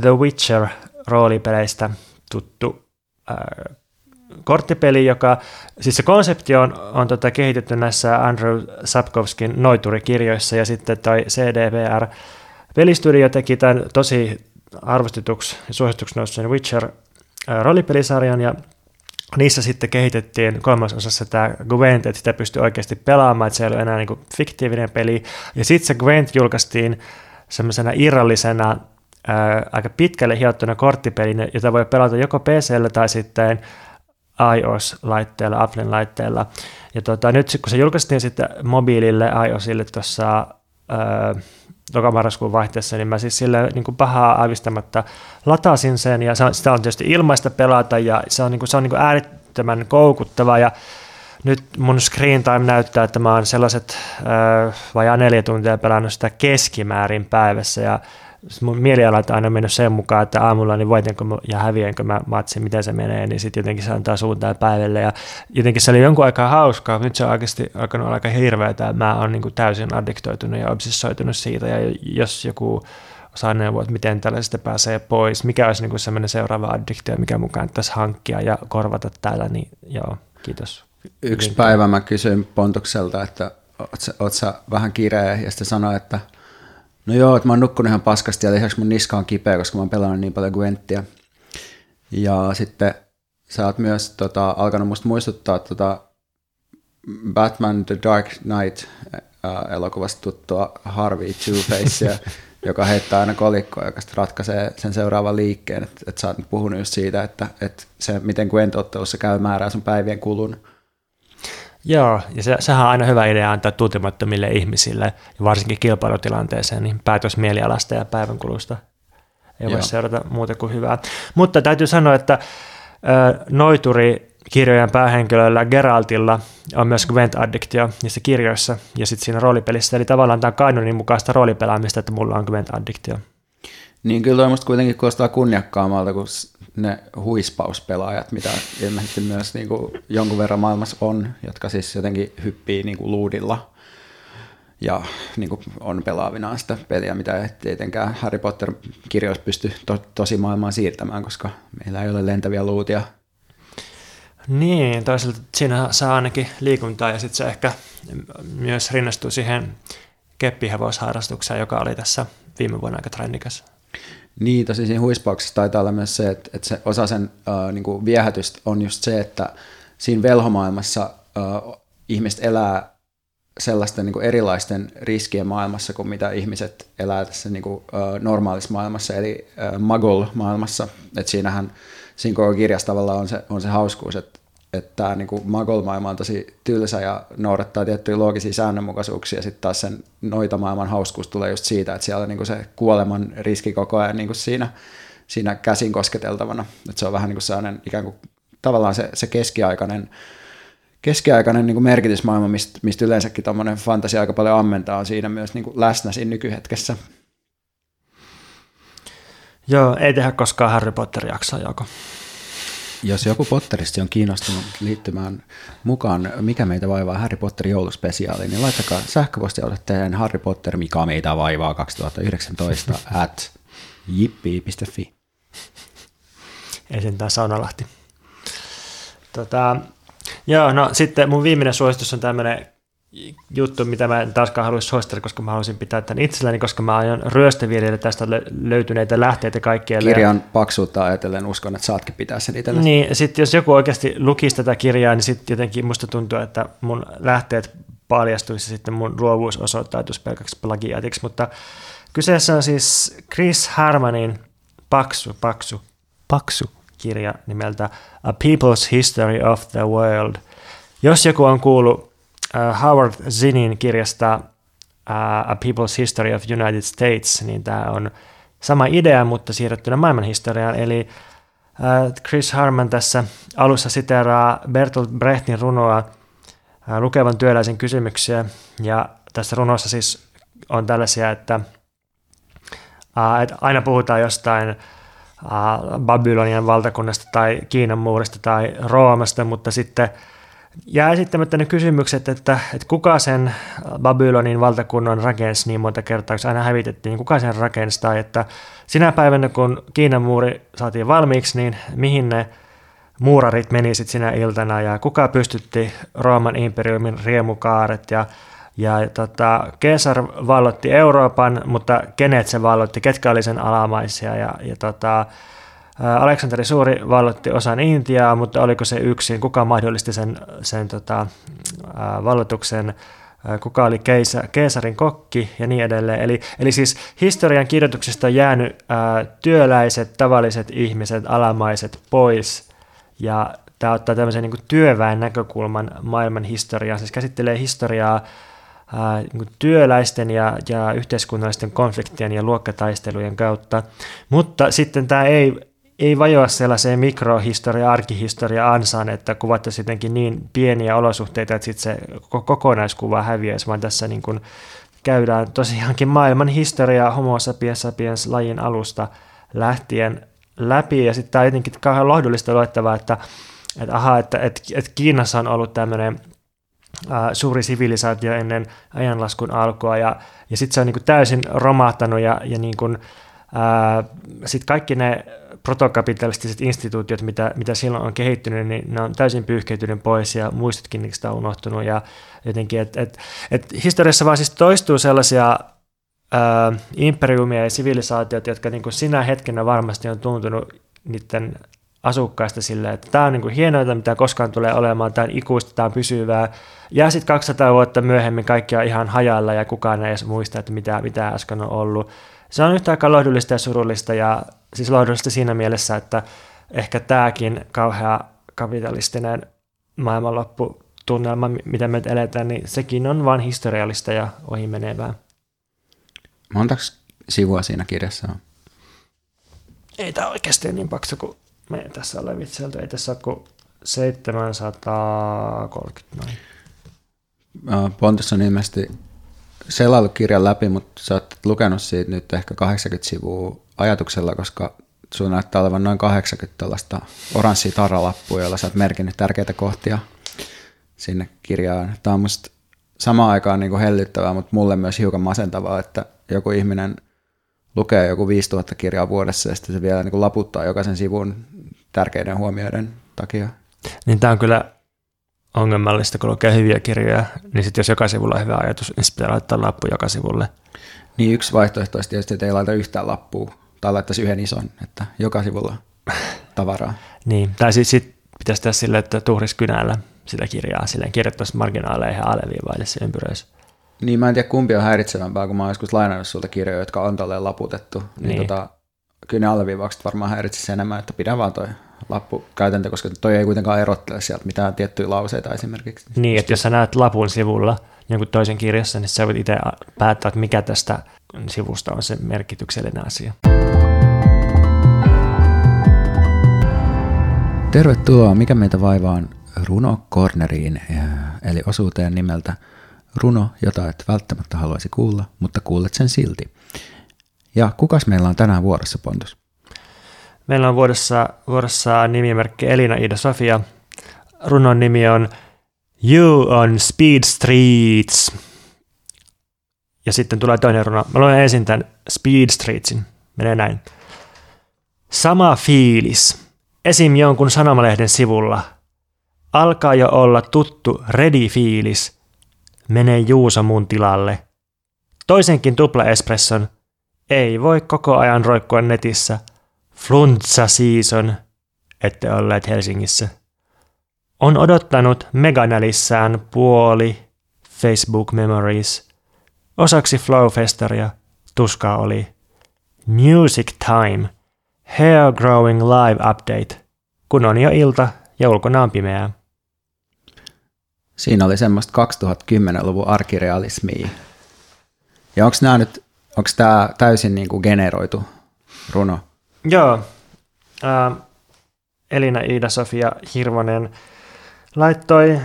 The Witcher roolipeleistä tuttu äh, korttipeli, joka, siis se konsepti on, on tota, kehitetty näissä Andrew Sapkowskin noiturikirjoissa ja sitten toi CDVR pelistudio teki tämän tosi arvostetuksi ja suosituksi nousseen Witcher äh, roolipelisarjan ja niissä sitten kehitettiin kolmasosassa tämä Gwent, että sitä pystyi oikeasti pelaamaan, että se ei ollut enää niin fiktiivinen peli. Ja sitten se Gwent julkaistiin semmoisena irrallisena ää, aika pitkälle hiottuna korttipeli, jota voi pelata joko PCllä tai sitten iOS-laitteella, Applen laitteella. Ja tota, nyt kun se julkaistiin sitten mobiilille iOSille tuossa lokamarraskuun vaihteessa, niin mä siis sille niin kuin pahaa aivistamatta latasin sen, ja se on, sitä on tietysti ilmaista pelata, ja se on, niin kuin, se on niin kuin äärettömän koukuttava, ja nyt mun screen time näyttää, että mä oon sellaiset äh, vajaa neljä tuntia pelannut sitä keskimäärin päivässä, ja mun mielialat aina mennyt sen mukaan, että aamulla niin voitanko ja häviänkö mä matsin, miten se menee, niin sitten jotenkin se antaa suuntaa päivälle. Ja jotenkin se oli jonkun aikaa hauskaa, nyt se on oikeasti alkanut olla aika hirveätä. Mä oon niin täysin addiktoitunut ja obsessoitunut siitä, ja jos joku osaa neuvoa, että miten tällaisesta pääsee pois, mikä olisi niin sellainen seuraava addiktio, mikä mukaan tässä hankkia ja korvata täällä, niin joo, kiitos. Yksi päivä mä kysyin Pontukselta, että oot sä, vähän kireä, ja sitten sanoi, että – No joo, että mä oon nukkunut ihan paskasti ja lisäksi mun niska on kipeä, koska mä oon pelannut niin paljon Gwenttiä. Ja sitten sä oot myös tota, alkanut musta muistuttaa tota Batman The Dark Knight äh, elokuvasta tuttua Harvey Two-Facea, joka heittää aina kolikkoa, joka sitten ratkaisee sen seuraavan liikkeen. Että et sä oot puhunut just siitä, että et se miten Gwent-ottelussa käy määrää sun päivien kulun. Joo, ja se, sehän on aina hyvä idea antaa tuntemattomille ihmisille, ja varsinkin kilpailutilanteeseen, niin päätös mielialasta ja päivänkulusta. ei voi seurata muuta kuin hyvää. Mutta täytyy sanoa, että noituri kirjojen päähenkilöllä Geraltilla on myös Gwent-addiktio niissä kirjoissa ja sitten siinä roolipelissä. Eli tavallaan tämä on kanonin mukaista roolipelaamista, että mulla on Gwent-addiktio. Niin kyllä toi musta kuitenkin kuulostaa kunniakkaammalta kuin ne huispauspelaajat, mitä ilmeisesti myös niin kuin jonkun verran maailmassa on, jotka siis jotenkin hyppii niin kuin luudilla ja niin kuin on pelaavinaan sitä peliä, mitä ei tietenkään Harry Potter-kirjoissa pysty to- tosi maailmaan siirtämään, koska meillä ei ole lentäviä luutia. Niin, toisaalta siinä saa ainakin liikuntaa ja sitten se ehkä myös rinnastuu siihen keppihevosharrastukseen, joka oli tässä viime vuonna aika trendikäs. Niin, tosi siinä huispauksessa taitaa olla myös se, että, että se osa sen äh, niin kuin viehätystä on just se, että siinä velhomaailmassa äh, ihmiset elää sellaisten niin kuin erilaisten riskien maailmassa kuin mitä ihmiset elää tässä niin kuin, äh, normaalissa maailmassa, eli äh, Muggle-maailmassa. Et siinähän siinä koko kirjassa tavallaan on se, on se hauskuus, että että tämä niin Muggle-maailma on tosi tylsä ja noudattaa tiettyjä loogisia säännönmukaisuuksia. Sitten taas sen noita maailman hauskuus tulee just siitä, että siellä on niin se kuoleman riski koko ajan niin siinä, siinä käsin kosketeltavana. Että se on vähän niin kuin sellainen ikään kuin tavallaan se, se keskiaikainen, keskiaikainen niin merkitysmaailma, mistä, mistä yleensäkin tuommoinen fantasia aika paljon ammentaa, on siinä myös niin läsnä siinä nykyhetkessä. Joo, ei tehdä koskaan Harry Potter-jaksoa, joko. Jos joku Potterista on kiinnostunut liittymään mukaan Mikä meitä vaivaa Harry Potter jouluspesiaaliin, niin laittakaa sähköpostialoitteen Harry Potter Mikä meitä vaivaa 2019 at jippi.fi. Ei sentään Saunalahti. Tota, joo, no sitten mun viimeinen suositus on tämmöinen juttu, mitä mä en taaskaan haluaisi suositella, koska mä haluaisin pitää tämän itselläni, koska mä aion ryöstöviljellä tästä lö- löytyneitä lähteitä kaikkialle. Kirjan paksuutta ajatellen uskon, että saatkin pitää sen itsellesi. Niin, sitten jos joku oikeasti lukisi tätä kirjaa, niin sitten jotenkin musta tuntuu, että mun lähteet paljastuisi ja sitten mun luovuus osoittautuisi pelkäksi plagiaatiksi, mutta kyseessä on siis Chris Harmanin paksu, paksu, paksu kirja nimeltä A People's History of the World. Jos joku on kuullut Howard Zinnin kirjasta uh, A People's History of United States, niin tämä on sama idea, mutta siirrettynä maailmanhistoriaan, eli uh, Chris Harman tässä alussa siteraa Bertolt Brechtin runoa uh, lukevan työläisen kysymyksiä, ja tässä runossa siis on tällaisia, että uh, että aina puhutaan jostain Babylonian valtakunnasta tai Kiinan muurista tai Roomasta, mutta sitten jää esittämättä ne kysymykset, että, että kuka sen Babylonin valtakunnan rakensi niin monta kertaa, kun aina hävitettiin, niin kuka sen rakensi, tai että sinä päivänä, kun Kiinan muuri saatiin valmiiksi, niin mihin ne muurarit meni sitten sinä iltana, ja kuka pystytti Rooman imperiumin riemukaaret, ja ja tota, Caesar vallotti Euroopan, mutta kenet se vallotti, ketkä oli sen alamaisia. Ja, ja tota, Aleksanteri Suuri vallotti osan Intiaa, mutta oliko se yksin, kuka mahdollisti sen, sen tota, vallotuksen, kuka oli keisa, Keesarin kokki ja niin edelleen. Eli, eli siis historian kirjoituksesta on jäänyt ää, työläiset, tavalliset ihmiset, alamaiset pois. Ja tämä ottaa tämmöisen niin työväen näkökulman maailman historiaan, siis käsittelee historiaa ää, niin työläisten ja, ja yhteiskunnallisten konfliktien ja luokkataistelujen kautta. Mutta sitten tämä ei, ei vajoa sellaiseen mikrohistoria, arkihistoria ansaan, että kuvattaisiin jotenkin niin pieniä olosuhteita, että sitten se kokonaiskuva häviäisi, vaan tässä niin kuin käydään tosiaankin maailman historiaa homo sapiens sapiens lajin alusta lähtien läpi, ja sitten tämä on jotenkin kauhean lohdullista luettavaa, että, että, aha, että, että, että Kiinassa on ollut tämmöinen suuri sivilisaatio ennen ajanlaskun alkua, ja, ja sitten se on niin kuin täysin romahtanut, ja, ja niin kuin, sitten kaikki ne protokapitalistiset instituutiot, mitä, mitä silloin on kehittynyt, niin ne on täysin pyyhkeytynyt pois, ja muistutkin niistä on unohtunut, ja jotenkin, että et, et historiassa vaan siis toistuu sellaisia ää, imperiumia ja sivilisaatioita, jotka niin kuin sinä hetkenä varmasti on tuntunut niiden asukkaista silleen, että tämä on niin kuin mitä koskaan tulee olemaan, tämä on ikuista, tämä on pysyvää. Ja sitten 200 vuotta myöhemmin kaikki on ihan hajalla ja kukaan ei edes muista, että mitä, mitä äsken on ollut. Se on yhtä aikaa lohdullista ja surullista ja siis lohdullista siinä mielessä, että ehkä tämäkin kauhea kapitalistinen maailmanlopputunnelma, mitä me eletään, niin sekin on vain historiallista ja ohimenevää. Montaks sivua siinä kirjassa on? ei tämä oikeasti niin paksu kuin me tässä ole vitsailtu. Ei tässä ole kuin 730 noin. Äh, Pontus on ilmeisesti selaillut kirjan läpi, mutta sä oot lukenut siitä nyt ehkä 80 sivua ajatuksella, koska sun näyttää olevan noin 80 tällaista oranssia tarralappua, jolla sä oot merkinnyt tärkeitä kohtia sinne kirjaan. Tämä on musta samaan aikaan niin kuin hellyttävää, mutta mulle myös hiukan masentavaa, että joku ihminen lukee joku 5000 kirjaa vuodessa ja sitten se vielä niin kuin laputtaa jokaisen sivun tärkeiden huomioiden takia. Niin tämä on kyllä ongelmallista, kun lukee hyviä kirjoja, niin sitten jos joka sivulla on hyvä ajatus, niin sitten pitää laittaa lappu joka sivulle. Niin yksi vaihtoehto olisi tietysti, että ei laita yhtään lappua tai laittaisi yhden ison, että joka sivulla tavaraa. Niin, tai sitten sit pitäisi tehdä silleen, että tuhris kynällä sitä kirjaa, silleen kirjoittaisi marginaaleihin ja alleviivaille se ympyröisi. Niin mä en tiedä kumpi on häiritsevämpää, kun mä oon joskus lainannut sulta kirjoja, jotka on tolleen laputettu. Niin, Niin. Tota, kyllä ne alleviivaukset varmaan häiritsisi enemmän, että pidä vaan toi lappu käytäntö, koska toi ei kuitenkaan erottele sieltä mitään tiettyjä lauseita esimerkiksi. Niin, että jos sä näet lapun sivulla jonkun toisen kirjassa, niin sä voit itse päättää, että mikä tästä sivusta on se merkityksellinen asia. Tervetuloa Mikä meitä vaivaan Runo Corneriin, eh, eli osuuteen nimeltä Runo, jota et välttämättä haluaisi kuulla, mutta kuulet sen silti. Ja kukas meillä on tänään vuorossa, Pontus? Meillä on vuodessa, vuodessa nimimerkki Elina Ida Sofia. Runon nimi on You on Speed Streets. Ja sitten tulee toinen runo. Mä luen ensin tämän Speed Streetsin. Menee näin. Sama fiilis. Esim. jonkun sanomalehden sivulla. Alkaa jo olla tuttu ready-fiilis. Menee Juuso mun tilalle. Toisenkin tupla-espresson. Ei voi koko ajan roikkua netissä. Flunsa season, ette olleet Helsingissä. On odottanut Meganälissään puoli Facebook Memories. Osaksi Flowfestaria tuskaa oli Music Time, Hair Growing Live Update, kun on jo ilta ja ulkona on pimeää. Siinä oli semmoista 2010-luvun arkirealismia. Ja onko nämä nyt, onko tämä täysin niin kuin generoitu runo? Joo. Ää, Elina Iida-Sofia Hirvonen laittoi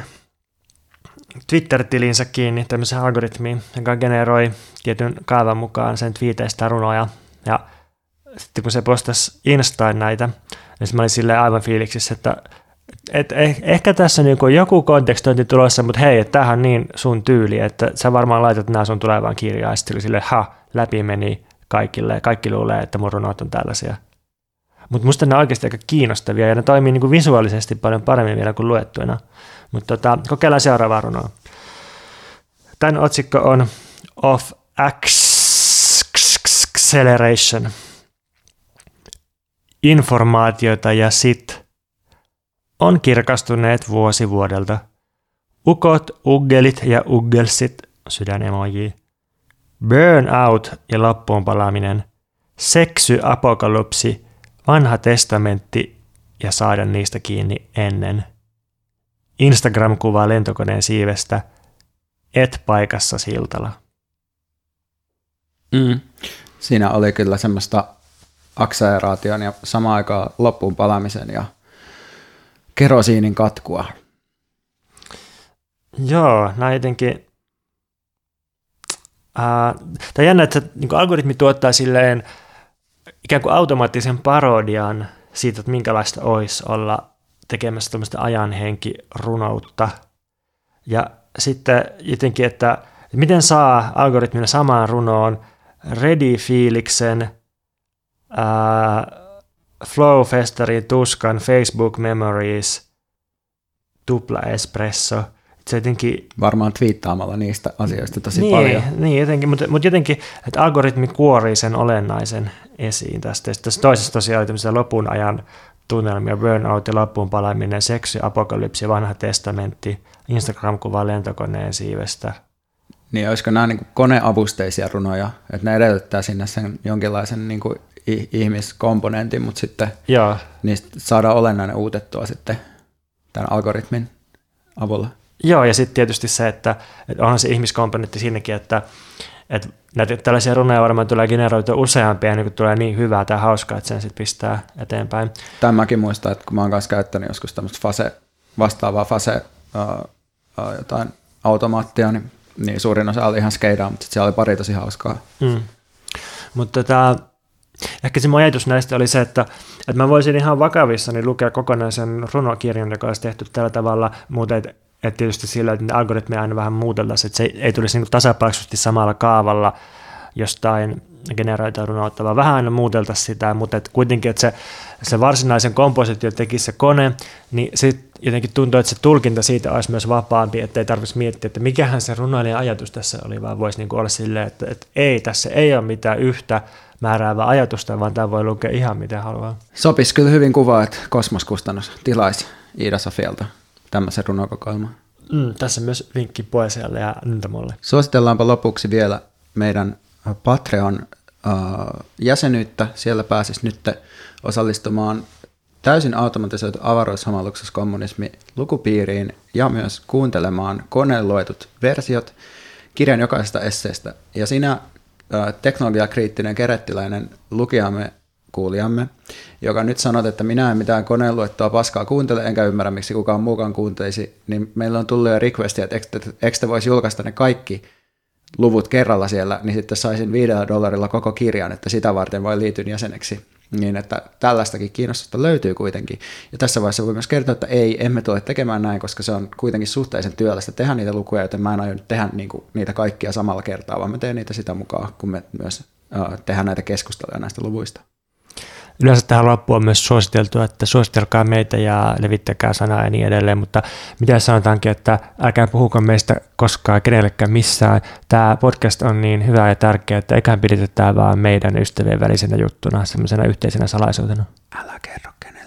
Twitter-tilinsä kiinni tämmöisen algoritmiin, joka generoi tietyn kaavan mukaan sen twiiteistä runoja. Ja sitten kun se postasi Instaan näitä, niin mä olin silleen aivan fiiliksissä, että et eh, ehkä tässä niinku joku kontekstointi tulossa, mutta hei, että tämähän on niin sun tyyli, että sä varmaan laitat nämä sun tulevaan kirjaan, ja sitten oli silleen, ha, läpi meni kaikille, kaikki luulee, että mun runot on tällaisia. Mutta musta ne on oikeasti aika kiinnostavia, ja ne toimii niinku visuaalisesti paljon paremmin vielä kuin luettuina. Mutta tota, kokeillaan seuraavaa runoa. Tämän otsikko on Of Acceleration. Informaatiota ja sit on kirkastuneet vuosi vuodelta. Ukot, uggelit ja uggelsit, sydänemoji. Burnout ja loppuun palaaminen. Seksy apokalypsi, vanha testamentti ja saada niistä kiinni ennen. Instagram-kuva lentokoneen siivestä, et paikassa siltala. Mm. Siinä oli kyllä semmoista akseleraation ja samaan aikaan loppuun palamisen ja kerosiinin katkua. Joo, nämä jotenkin... Äh, tämä jännä, että niin algoritmi tuottaa silleen ikään kuin automaattisen parodian siitä, että minkälaista olisi olla tekemässä tämmöistä ajanhenki-runoutta. Ja sitten jotenkin, että miten saa algoritmina samaan runoon Ready-fiiliksen, ää, Flow Festarin tuskan, Facebook Memories, Tupla Espresso. Se jotenkin Varmaan twiittaamalla niistä asioista tosi niin, paljon. Niin, jotenkin, mutta, mutta jotenkin, että algoritmi kuorii sen olennaisen esiin tästä. Ja sitten tässä toisessa tosiaan oli lopun ajan tunnelmia, burnout ja loppuun palaaminen, seksy, apokalypsi, vanha testamentti, Instagram-kuva lentokoneen siivestä. Niin olisiko nämä niin koneavusteisia runoja, että ne edellyttää sinne sen jonkinlaisen niin kuin ihmiskomponentin, mutta sitten Joo, niistä saadaan olennainen uutettua sitten tämän algoritmin avulla. Joo, ja sitten tietysti se, että, että onhan se ihmiskomponentti siinäkin, että, että näitä tällaisia runoja varmaan tulee generoitua useampia, niin kun tulee niin hyvää tai hauskaa, että sen sitten pistää eteenpäin. Tämän mäkin muistan, että kun mä oon kanssa käyttänyt joskus tämmöistä fase, vastaavaa fase uh, uh, jotain automaattia, niin, niin suurin osa oli ihan skeidaa, mutta sitten siellä oli pari tosi hauskaa. Mm. Mutta tämä, ehkä se mun ajatus näistä oli se, että, että mä voisin ihan vakavissani lukea kokonaisen runokirjan, joka olisi tehty tällä tavalla, mutta et, et tietysti sillä, että algoritmeja aina vähän muuteltaisiin, että se ei, tulisi niin tasapainoisesti samalla kaavalla jostain generoita runoutta, vaan vähän aina muuteltaisiin sitä, mutta et kuitenkin, että se, se varsinaisen kompositio tekisi se kone, niin sitten jotenkin tuntuu, että se tulkinta siitä olisi myös vapaampi, että ei tarvitsisi miettiä, että mikähän se runoilijan ajatus tässä oli, vaan voisi niin olla silleen, että, että ei, tässä ei ole mitään yhtä määräävää ajatusta, vaan tämä voi lukea ihan mitä haluaa. Sopisi kyllä hyvin kuvaa, että Kosmoskustannus tilaisi Iida Sofialta tämmöisen runokokoelman. Mm, tässä myös vinkki Poesialle ja Nyntamolle. Suositellaanpa lopuksi vielä meidän Patreon uh, jäsenyyttä. Siellä pääsisi nyt osallistumaan täysin automatisoitu avaruushamalluksessa kommunismi lukupiiriin ja myös kuuntelemaan koneen luetut versiot kirjan jokaisesta esseestä. Ja sinä uh, teknologiakriittinen kerettiläinen lukijamme, kuulijamme, joka nyt sanot, että minä en mitään koneen luettua paskaa kuuntele, enkä ymmärrä, miksi kukaan muukaan kuuntelisi, niin meillä on tullut jo requestia, että eikö te, voisi julkaista ne kaikki luvut kerralla siellä, niin sitten saisin viidellä dollarilla koko kirjan, että sitä varten voi liityn jäseneksi. Niin, että tällaistakin kiinnostusta löytyy kuitenkin. Ja tässä vaiheessa voi myös kertoa, että ei, emme tule tekemään näin, koska se on kuitenkin suhteellisen työlästä tehdä niitä lukuja, joten mä en aio tehdä niinku niitä kaikkia samalla kertaa, vaan mä teen niitä sitä mukaan, kun me myös tehdään näitä keskusteluja näistä luvuista. Yleensä tähän loppuun on myös suositeltu, että suositelkaa meitä ja levittäkää sanaa ja niin edelleen, mutta mitä sanotaankin, että älkää puhuko meistä koskaan kenellekään missään. Tämä podcast on niin hyvä ja tärkeä, että eiköhän pidetetään vaan meidän ystävien välisenä juttuna, semmoisena yhteisenä salaisuutena. Älä kerro kenelle.